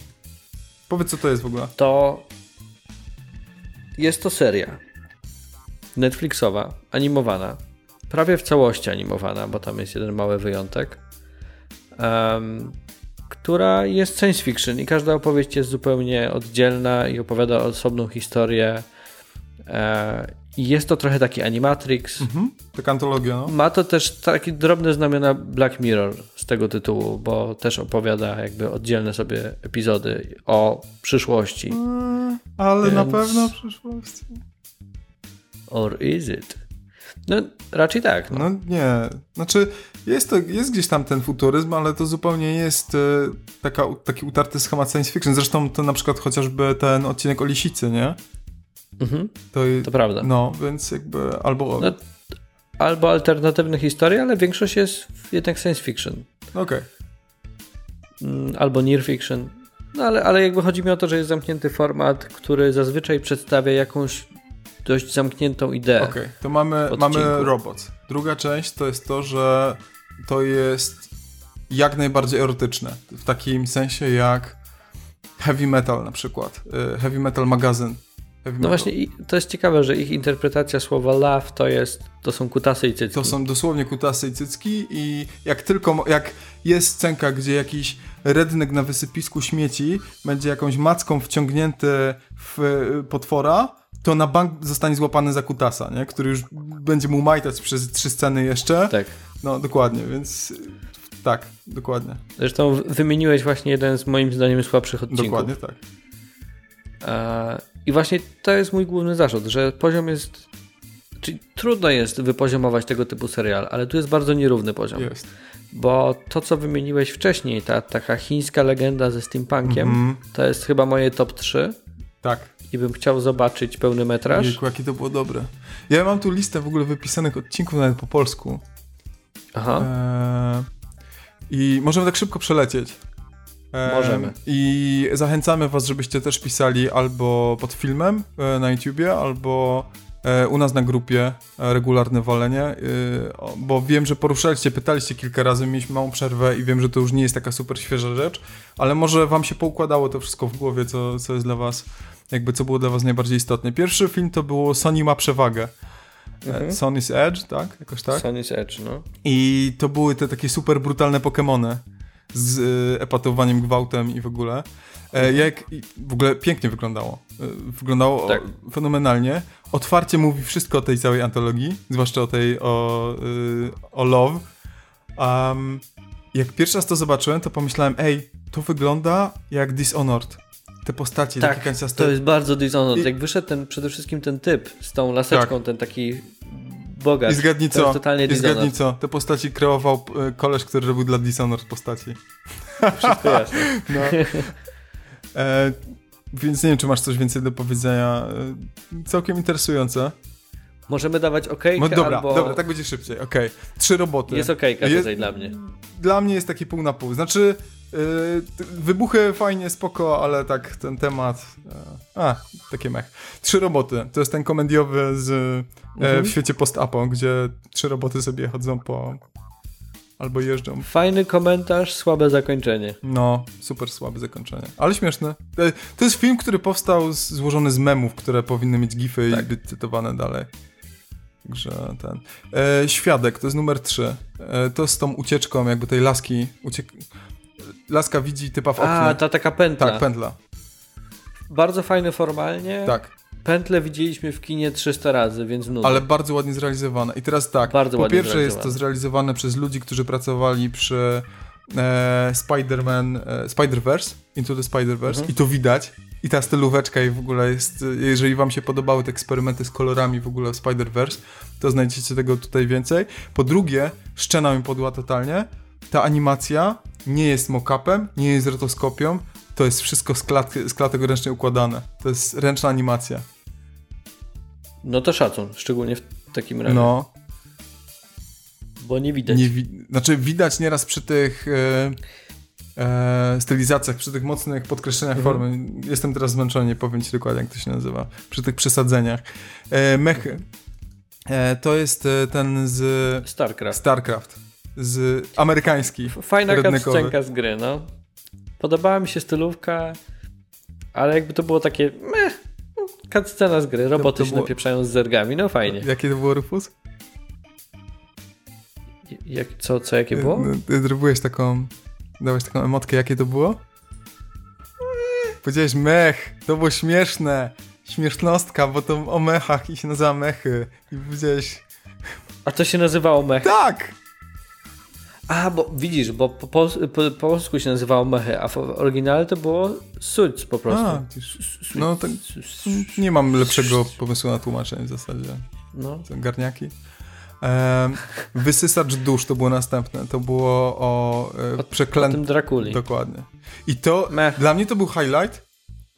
Powiedz, co to jest w ogóle. To jest to seria Netflixowa, animowana. Prawie w całości animowana, bo tam jest jeden mały wyjątek. em, która jest science fiction i każda opowieść jest zupełnie oddzielna i opowiada osobną historię. E, I jest to trochę taki animatrix. Mhm. Taka antologia, no. Ma to też takie drobne znamiona Black Mirror z tego tytułu, bo też opowiada jakby oddzielne sobie epizody o przyszłości. Ale na Więc- pewno w przyszłości. Or is it? No, raczej tak. No. No nie. Znaczy, jest, to, jest gdzieś tam ten futuryzm, ale to zupełnie nie jest e, taka, taki utarty schemat science fiction. Zresztą to na przykład chociażby ten odcinek o lisicy, nie? Mhm, To, to prawda. No, więc jakby albo... No, Albo alternatywne historie, ale większość jest jednak science fiction. Okej. Mm, Albo near fiction. No ale, ale jakby chodzi mi o to, że jest zamknięty format, który zazwyczaj przedstawia jakąś dość zamkniętą ideę. Okej, to mamy, mamy robot. Druga część to jest to, że to jest jak najbardziej erotyczne. W takim sensie jak heavy metal na przykład. Y, Heavy metal magazyn. Heavy No metal. właśnie, to jest ciekawe, że ich interpretacja słowa love to jest, to są kutasy i cycki. To są dosłownie kutasy i cycki i jak tylko, jak jest scenka, gdzie jakiś rednek na wysypisku śmieci będzie jakąś macką wciągnięty w potwora, to na bank zostanie złapany za kutasa, nie? Który już będzie mu majtać przez trzy sceny jeszcze. Tak. No, dokładnie, więc tak, dokładnie. Zresztą wymieniłeś właśnie jeden z moim zdaniem słabszych odcinków. Dokładnie tak. E, I właśnie to jest mój główny zarzut, że poziom jest. Czyli trudno jest wypoziomować tego typu serial, ale tu jest bardzo nierówny poziom. Jest. Bo to, co wymieniłeś wcześniej, ta taka chińska legenda ze steampunkiem, Mhm. to jest chyba moje top 3 Tak. I bym chciał zobaczyć pełny metraż. Jejku, jakie to było dobre. Ja mam tu listę w ogóle wypisanych odcinków nawet po polsku. Aha. Eee, I możemy tak szybko przelecieć. Eee, Możemy. I zachęcamy was, żebyście też pisali albo pod filmem e, na YouTubie, albo e, u nas na grupie e, regularne walenie, e, bo wiem, że poruszaliście, pytaliście kilka razy, mieliśmy małą przerwę i wiem, że to już nie jest taka super świeża rzecz, ale może wam się poukładało to wszystko w głowie, co, co jest dla was, jakby co było dla was najbardziej istotne. Pierwszy film to było Sony ma przewagę. Mhm. E, Sony's Edge, tak? Jakoś tak? Sunny's Edge, no. I to były te takie super brutalne Pokémony z y, epatowaniem, gwałtem i w ogóle. E, jak i w ogóle pięknie wyglądało. E, wyglądało Tak. o, fenomenalnie. Otwarcie mówi wszystko o tej całej antologii, zwłaszcza o tej o, y, o Love. Um, jak pierwszy raz to zobaczyłem, to pomyślałem, ej, to wygląda jak Dishonored. Te postacie takie Tak, kanciaste. to jest bardzo Dishonored. I- Jak wyszedł ten, przede wszystkim ten typ z tą laseczką, ten taki bogacz. I zgadnij To co, jest totalnie i zgadnij co, te postaci kreował y, koleś, który robił dla Dishonored postaci. Wszystko jasne. No. E, więc nie wiem, czy masz coś więcej do powiedzenia. E, całkiem interesujące. Możemy dawać okejkę No dobra, albo... dobra, tak będzie szybciej. Okej. Trzy roboty. Jest okejka Jest- tutaj dla mnie. Dla mnie jest taki pół na pół. Znaczy, e, wybuchy fajnie, spoko, ale tak ten temat. E, a, takie mech. Trzy roboty. To jest ten komediowy z e, Mhm. w świecie post-apo, gdzie trzy roboty sobie chodzą po. Albo jeżdżą. Fajny komentarz, słabe zakończenie. No, super słabe zakończenie. Ale śmieszne. E, To jest film, który powstał z, złożony z memów, które powinny mieć gify Tak. i być cytowane dalej. Także ten. E, Świadek, to jest numer 3. E, to z tą ucieczką jakby tej laski. Uciek... Laska widzi typa w oknie. A, ta taka pętla. Tak, pętla. Bardzo fajny formalnie. Tak. Pętlę widzieliśmy w kinie 300 razy, więc nudno. Ale bardzo ładnie zrealizowane. I teraz tak, Bardzo po pierwsze jest to zrealizowane. zrealizowane przez ludzi, którzy pracowali przy e, Spider-Man, e, Spider-Verse, Into the Spider-Verse Mhm. i to widać. I ta stylóweczka i w ogóle jest, jeżeli wam się podobały te eksperymenty z kolorami w ogóle w Spider-Verse, to znajdziecie tego tutaj więcej. Po drugie, szczena mi podła totalnie. Ta animacja nie jest mock-upem, nie jest rotoskopią, to jest wszystko z, klat z klatek ręcznie układane. To jest ręczna animacja. No to szacun, szczególnie w takim razie. No, Bo nie widać. nie wi- znaczy widać nieraz przy tych e, stylizacjach, przy tych mocnych podkreśleniach Mhm. formy. Jestem teraz zmęczony, nie powiem ci dokładnie, jak to się nazywa. Przy tych przesadzeniach. E, mechy. To jest ten z StarCraft. StarCraft. Z amerykański. Fajna cutscenka z gry, no. Podobała mi się stylówka, ale jakby to było takie meh, cutscena z gry, roboty to się było- napieprzają z zergami, no fajnie. Jakie to było, Rufus? Jak, co, co, jakie było? No, zrobiłeś taką, dałeś taką emotkę, jakie to było? Powiedziałeś mech, to było śmieszne. Śmiesznostka, bo to o mechach i się nazywa mechy. I powiedziałeś, A to się nazywało mech. tak! A, bo widzisz, bo po, po, po, po polsku się nazywało mechy, a w oryginale to było suits po prostu. A, no tak, nie mam lepszego pomysłu na tłumaczenie w zasadzie. No. Garniaki. Em, wysysacz dusz to było następne. To było o e, przeklętym... tym Drakuli. Dokładnie. I to Mech. dla mnie to był highlight,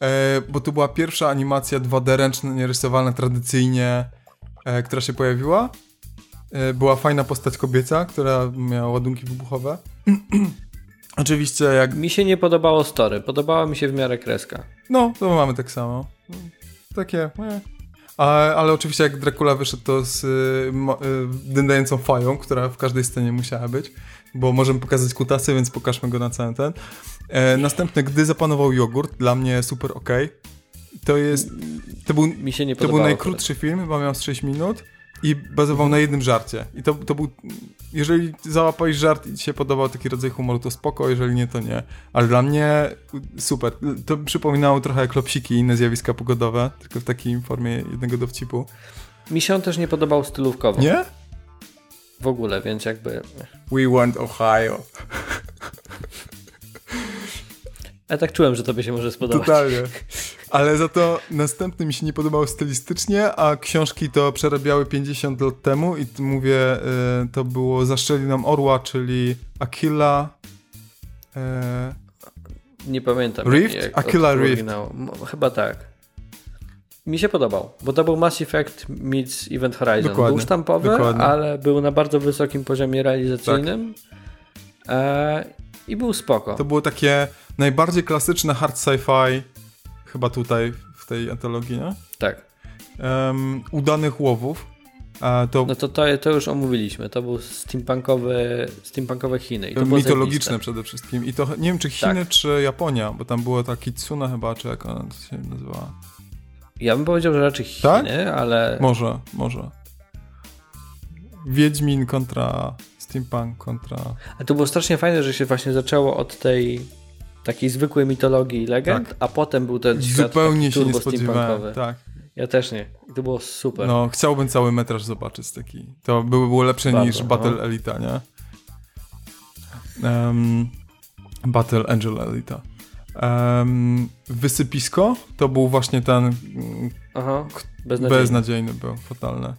e, bo to była pierwsza animacja 2D ręczna, nierysowana tradycyjnie, e, która się pojawiła. E, była fajna postać kobieca, która miała ładunki wybuchowe. Oczywiście jak... Mi się nie podobało story, podobała mi się w miarę kreska. No, to mamy tak samo. Takie... E. A, ale oczywiście jak Dracula wyszedł to z y, y, dędającą fają, która w każdej scenie musiała być, bo możemy pokazać kutasy, więc pokażmy go na cały ten. E, następne, gdy zapanował jogurt, dla mnie super ok. To jest, to był, Mi się nie to podobało. był najkrótszy film, chyba miał z 6 minut i bazował na jednym żarcie. I to, to był, jeżeli załapałeś żart i ci się podobał taki rodzaj humoru, to spoko, jeżeli nie, to nie. Ale dla mnie super. To przypominało trochę klopsiki i inne zjawiska pogodowe, tylko w takiej formie jednego dowcipu. Mi się on też nie podobał stylówkowo. Nie? W ogóle, więc jakby... We want Ohio. Ja tak czułem, że tobie się może spodobać. Totalnie. Ale za to następny mi się nie podobał stylistycznie, a książki to przerabiały 50 lat temu i mówię, y, to było Zaszczeli nam orła, czyli Aquila... y, Nie pamiętam. Rift? jak- Aquila Rift. Chyba tak. Mi się podobał, bo to był Mass Effect meets Event Horizon. Dokładnie, Był sztampowy, dokładnie. ale był na bardzo wysokim poziomie realizacyjnym. E, I był spoko. To było takie najbardziej klasyczne hard sci-fi, chyba tutaj w tej antologii, nie? Tak. Em, udanych łowów. To No to, to to już omówiliśmy. To był steampunkowy, steampunkowe Chiny. I to mitologiczne przede wszystkim. I to nie wiem, czy Chiny, Tak. czy Japonia, bo tam było ta Kitsune chyba, czy jak ona się nazywała. Ja bym powiedział, że raczej Tak? Chiny, ale Może, może. Wiedźmin kontra Steampunk kontra... A to było strasznie fajne, że się właśnie zaczęło od tej takiej zwykłej mitologii i legend, Tak. a potem był ten świat Zupełnie się nie spodziewałem. Tak. Ja też nie. To było super. No, chciałbym cały metraż zobaczyć taki. To by było lepsze Bardzo, niż Battle no. Elita, nie? Em, Battle Angel Elita. Em, wysypisko to był właśnie ten Aha, beznadziejnie. beznadziejny był, fatalny.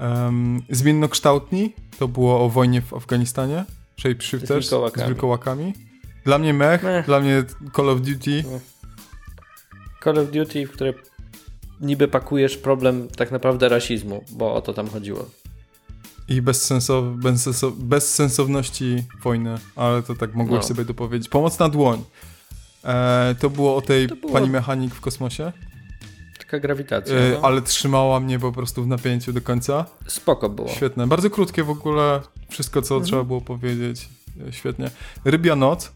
Um, zmiennokształtni to było o wojnie w Afganistanie. Shapeshifters Z wilkołakami. z wilkołakami. Dla mnie mech, Mech. dla mnie Call of Duty. Call of Duty, w które niby pakujesz problem tak naprawdę rasizmu, bo o to tam chodziło. i bezsensow, bezsensow, bezsensowności wojny, ale to tak mogłeś No. sobie dopowiedzieć. Pomoc na dłoń. E, to było o tej było- pani mechanik w kosmosie, Taka grawitacja. e, no. ale trzymała mnie po prostu w napięciu do końca. Spoko było. Świetne. Bardzo krótkie w ogóle. Wszystko, co Mhm. trzeba było powiedzieć. E, Świetnie. Rybia noc.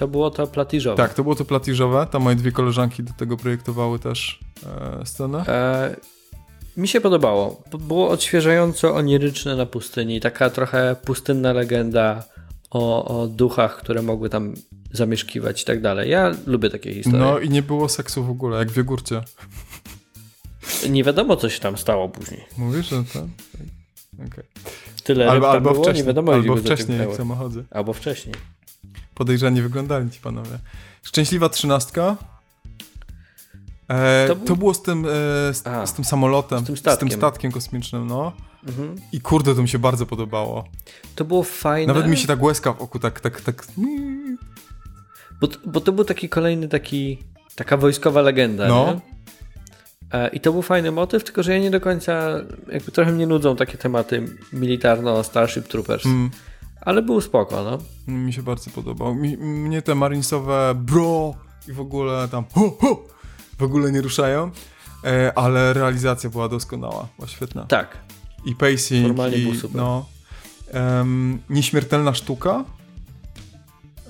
To było to platiżowe. Tak, to było to platiżowe. Tam moje dwie koleżanki do tego projektowały też e, scenę. E, mi się podobało. Było odświeżająco oniryczne na pustyni. Taka trochę pustynna legenda o, o duchach, które mogły tam zamieszkiwać i tak dalej. Ja lubię takie historie. No i nie było seksu w ogóle, jak w jogurcie. Nie wiadomo, co się tam stało później. Mówisz, że? Okej. Tylko tyle Albo, albo było, wcześniej, nie wiadomo, albo wcześniej, jak samochody. Albo wcześniej. Podejrzani wyglądali ci panowie. Szczęśliwa trzynastka. E, To to, był- było z tym, e, z, A, z tym samolotem, z tym statkiem. statkiem kosmicznym, no. Mhm. I kurde, to mi się bardzo podobało. To było fajne. Nawet mi się tak łezka w oku tak, tak, tak... Bo, bo to był taki kolejny taki, taka wojskowa legenda, No. nie? E, I to był fajny motyw, tylko że ja nie do końca, jakby trochę mnie nudzą takie tematy militarno Starship Troopers, Mm, ale był spoko, no. mi się bardzo podobał. Mi, mnie te marinesowe bro i w ogóle tam ho, ho, w ogóle nie ruszają, e, ale realizacja była doskonała, była świetna. Tak. I pacing, Formalnie i, był super. no. Em, nieśmiertelna sztuka.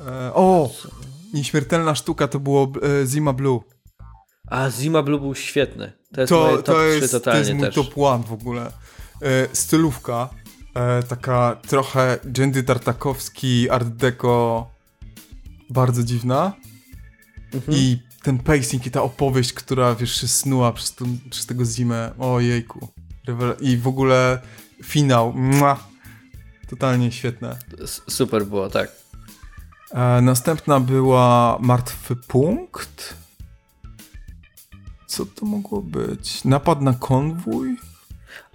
E, o! Nieśmiertelna sztuka to było e, Zima Blue. A Zima Blue był świetny. To jest moje To, top to, 3 jest, to totalnie jest mój też. top one w ogóle. E, stylówka. E, taka trochę Jendy Tartakowski, Art Deco. Bardzo dziwna. Mhm. I ten pacing i ta opowieść, która wiesz, się snuła przez, tą, przez tego zimę. Ojejku. I w ogóle finał. Mua. Totalnie świetne. Super było, tak. E, następna była Martwy Punkt. Co to mogło być? Napad na konwój?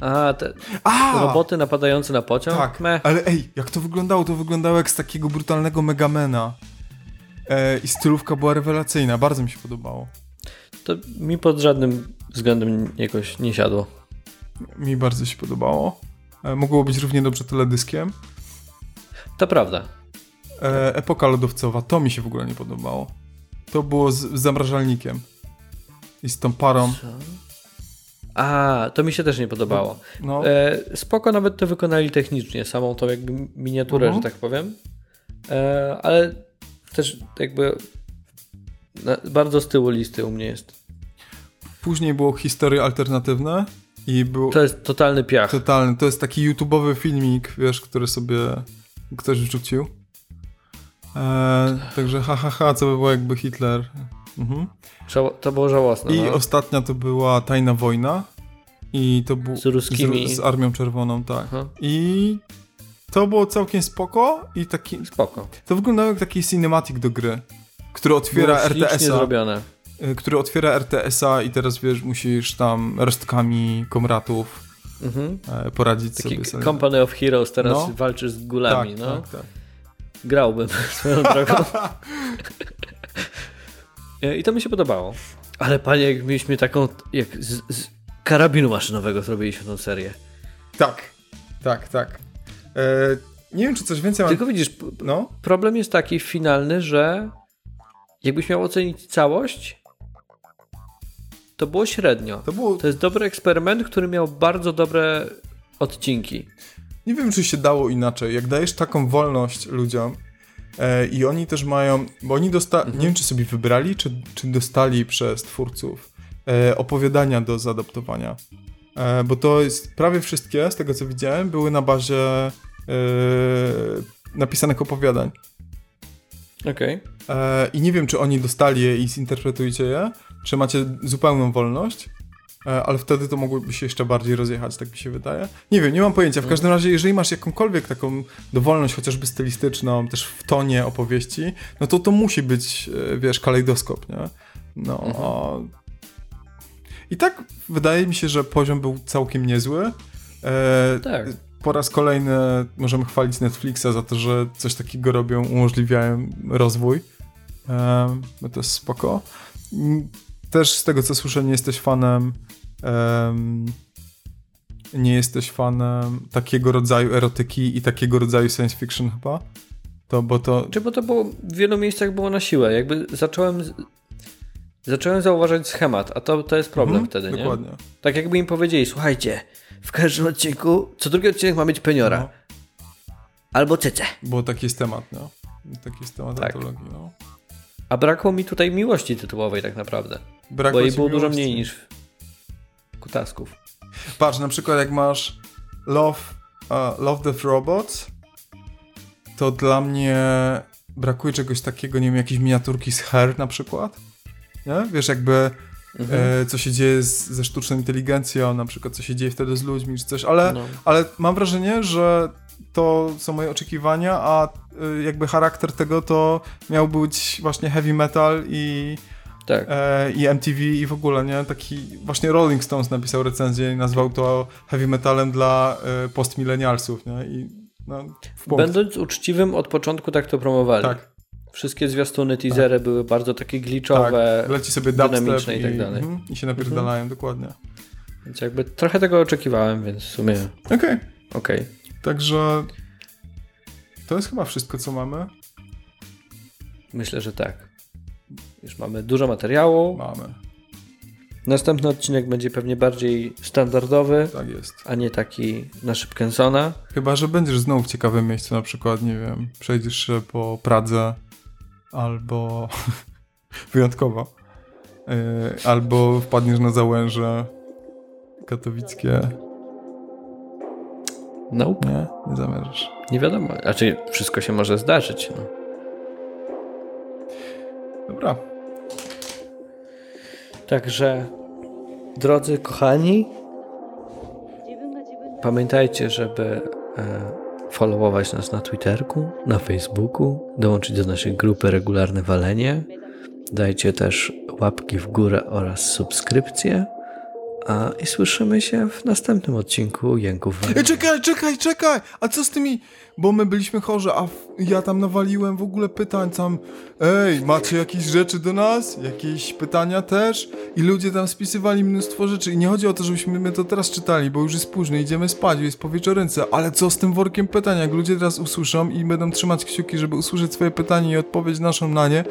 A, te A! roboty napadające na pociąg? Tak, Meh. ale ej, jak to wyglądało? To wyglądało jak z takiego brutalnego Megamena. E, I stylówka była rewelacyjna, bardzo mi się podobało. To mi pod żadnym względem jakoś nie siadło. Mi bardzo się podobało. E, mogło być równie dobrze teledyskiem. To prawda. E, epoka lodowcowa, to mi się w ogóle nie podobało. To było z, z zamrażalnikiem. I z tą parą. Co? A, to mi się też nie podobało. No, E, spoko nawet to wykonali technicznie, samą tą jakby miniaturę, Mhm. że tak powiem. E, ale też jakby na, bardzo z tyłu listy u mnie jest. Później było historie alternatywne i był To jest totalny piach. totalny. To jest taki YouTube'owy filmik, wiesz, który sobie ktoś wrzucił. E, także ha, ha, ha, co by było jakby Hitler. Mhm. To było żałosne. I no. ostatnia to była Tajna Wojna. I to był Z ruskimi. z, z Armią Czerwoną, tak. Aha. I to było całkiem spoko i taki, Spoko. to wyglądało jak taki cinematic do gry, który otwiera ślicznie RTS-a. zrobione. y, który otwiera RTS-a i teraz wiesz, musisz tam resztkami komratów Mhm. e, poradzić Taki sobie. sobie. Company of Heroes teraz No. walczysz z tak, gulami, no. tak, tak. Grałbym swoją drogą. E, I to mi się podobało. Ale panie, jak mieliśmy taką, jak z, z karabinu maszynowego zrobiliśmy tą serię. Tak, tak, tak. E, nie wiem, czy coś więcej mam... Tylko widzisz, No, problem jest taki finalny, że jakbyś miał ocenić całość, to było średnio. to było... To jest dobry eksperyment, który miał bardzo dobre odcinki. Nie wiem, czy się dało inaczej. Jak dajesz taką wolność ludziom i oni też mają... Bo oni dostali... Nie wiem, czy sobie wybrali, czy, czy dostali przez twórców e, opowiadania do zaadaptowania. E, bo to jest... Prawie wszystkie, z tego co widziałem, były na bazie e, napisanych opowiadań. Okej. E, I nie wiem, czy oni dostali je i zinterpretujcie je, czy macie zupełną wolność, e, ale wtedy to mogłoby się jeszcze bardziej rozjechać, tak mi się wydaje. Nie wiem, nie mam pojęcia. W każdym razie, jeżeli masz jakąkolwiek taką dowolność, chociażby stylistyczną, też w tonie opowieści, no to to musi być, e, wiesz, kalejdoskop, nie? No. a- I tak wydaje mi się, że poziom był całkiem niezły. E, Tak. po raz kolejny możemy chwalić Netflixa za to, że coś takiego robią, umożliwiają rozwój. Um, no to jest spoko. Też z tego, co słyszę, nie jesteś fanem em, nie jesteś fanem takiego rodzaju erotyki i takiego rodzaju science fiction chyba? To, bo to... Czy bo to było w wielu miejscach było na siłę. Jakby zacząłem zacząłem zauważać schemat, a to, to jest problem Mhm, wtedy, nie? Dokładnie. Tak jakby im powiedzieli, słuchajcie, w każdym odcinku, co drugi odcinek ma mieć peniora. No, Albo cece. bo taki jest temat, no. Taki jest temat Tak. antologii, no. A brakło mi tutaj miłości tytułowej tak naprawdę. Brakło bo jej było dużo miłości. mniej niż kutasków. Patrz, na przykład jak masz Love, uh, Love Death Robots, to dla mnie brakuje czegoś takiego, nie wiem, jakiejś miniaturki z Her na przykład. Nie? Wiesz, jakby e, co się dzieje z, ze sztuczną inteligencją, na przykład co się dzieje wtedy z ludźmi czy coś, ale, No. ale mam wrażenie, że to są moje oczekiwania, a y, jakby charakter tego to miał być właśnie heavy metal i, Tak. e, i MTV i w ogóle, nie? Taki właśnie Rolling Stones napisał recenzję i nazwał to heavy metalem dla e, postmilenialsów, nie? I no. Będąc uczciwym, od początku tak to promowali. Tak, Wszystkie zwiastuny, teasery były bardzo takie glitchowe, tak. Leci sobie dynamiczne i tak dalej. mhm, i się napierdalają, dokładnie. więc jakby trochę tego oczekiwałem, więc w sumie Okej, okej. także to jest chyba wszystko, co mamy. Myślę, że tak. Już mamy dużo materiału. Mamy, Następny odcinek będzie pewnie bardziej standardowy, tak jest. a nie taki na Szybkensona. Chyba, że będziesz znowu w ciekawym miejscu, na przykład, nie wiem, przejdziesz się po Pradze albo wyjątkowo, yy, albo wpadniesz na załęże katowickie. Nope. Nie, nie zamierzasz. Nie wiadomo. Znaczy, wszystko się może zdarzyć. No. Dobra, Także, drodzy kochani, pamiętajcie, żeby e, followować nas na Twitterku, na Facebooku, dołączyć do naszej grupy Regularne Walenie. Dajcie też łapki w górę oraz subskrypcje. A i słyszymy się w następnym odcinku Jęków. Ej, czekaj, czekaj, czekaj! A co z tymi... Bo my byliśmy chorzy, a ja tam nawaliłem w ogóle pytań tam... Ej, macie jakieś rzeczy do nas? Jakieś pytania też? I ludzie tam spisywali mnóstwo rzeczy i nie chodzi o to, żebyśmy my to teraz czytali, bo już jest późno, idziemy spać, jest po wieczorynce, ale co z tym workiem pytań? Jak ludzie teraz usłyszą i będą trzymać kciuki, żeby usłyszeć swoje pytanie i odpowiedź naszą na nie,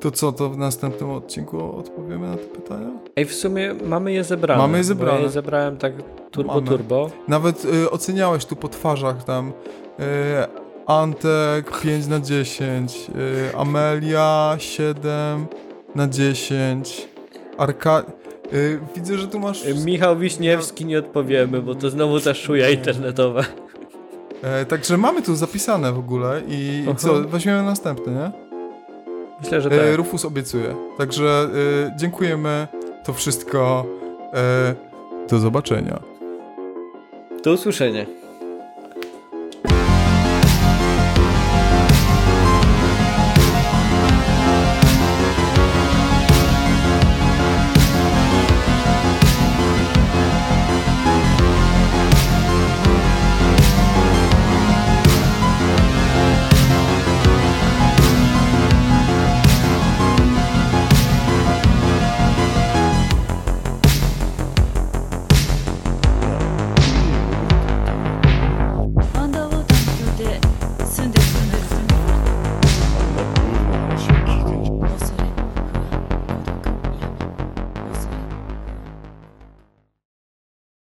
to co, to w następnym odcinku odpowiemy na te pytania? Ej, w sumie mamy je zebrane. Mamy je zebrane. Ja je zebrałem tak turbo Mamy. turbo. Nawet y, oceniałeś tu po twarzach tam y, Antek 5 na 10, y, Amelia 7 na 10, Arka... Y, widzę, że tu masz... Y, Michał Wiśniewski nie odpowiemy, bo to znowu ta szuja internetowa. E, także mamy tu zapisane w ogóle i co, weźmiemy następny, nie? Myślę, że tak. E, Rufus obiecuje. Także y, dziękujemy, to wszystko. E, do zobaczenia. Do usłyszenia.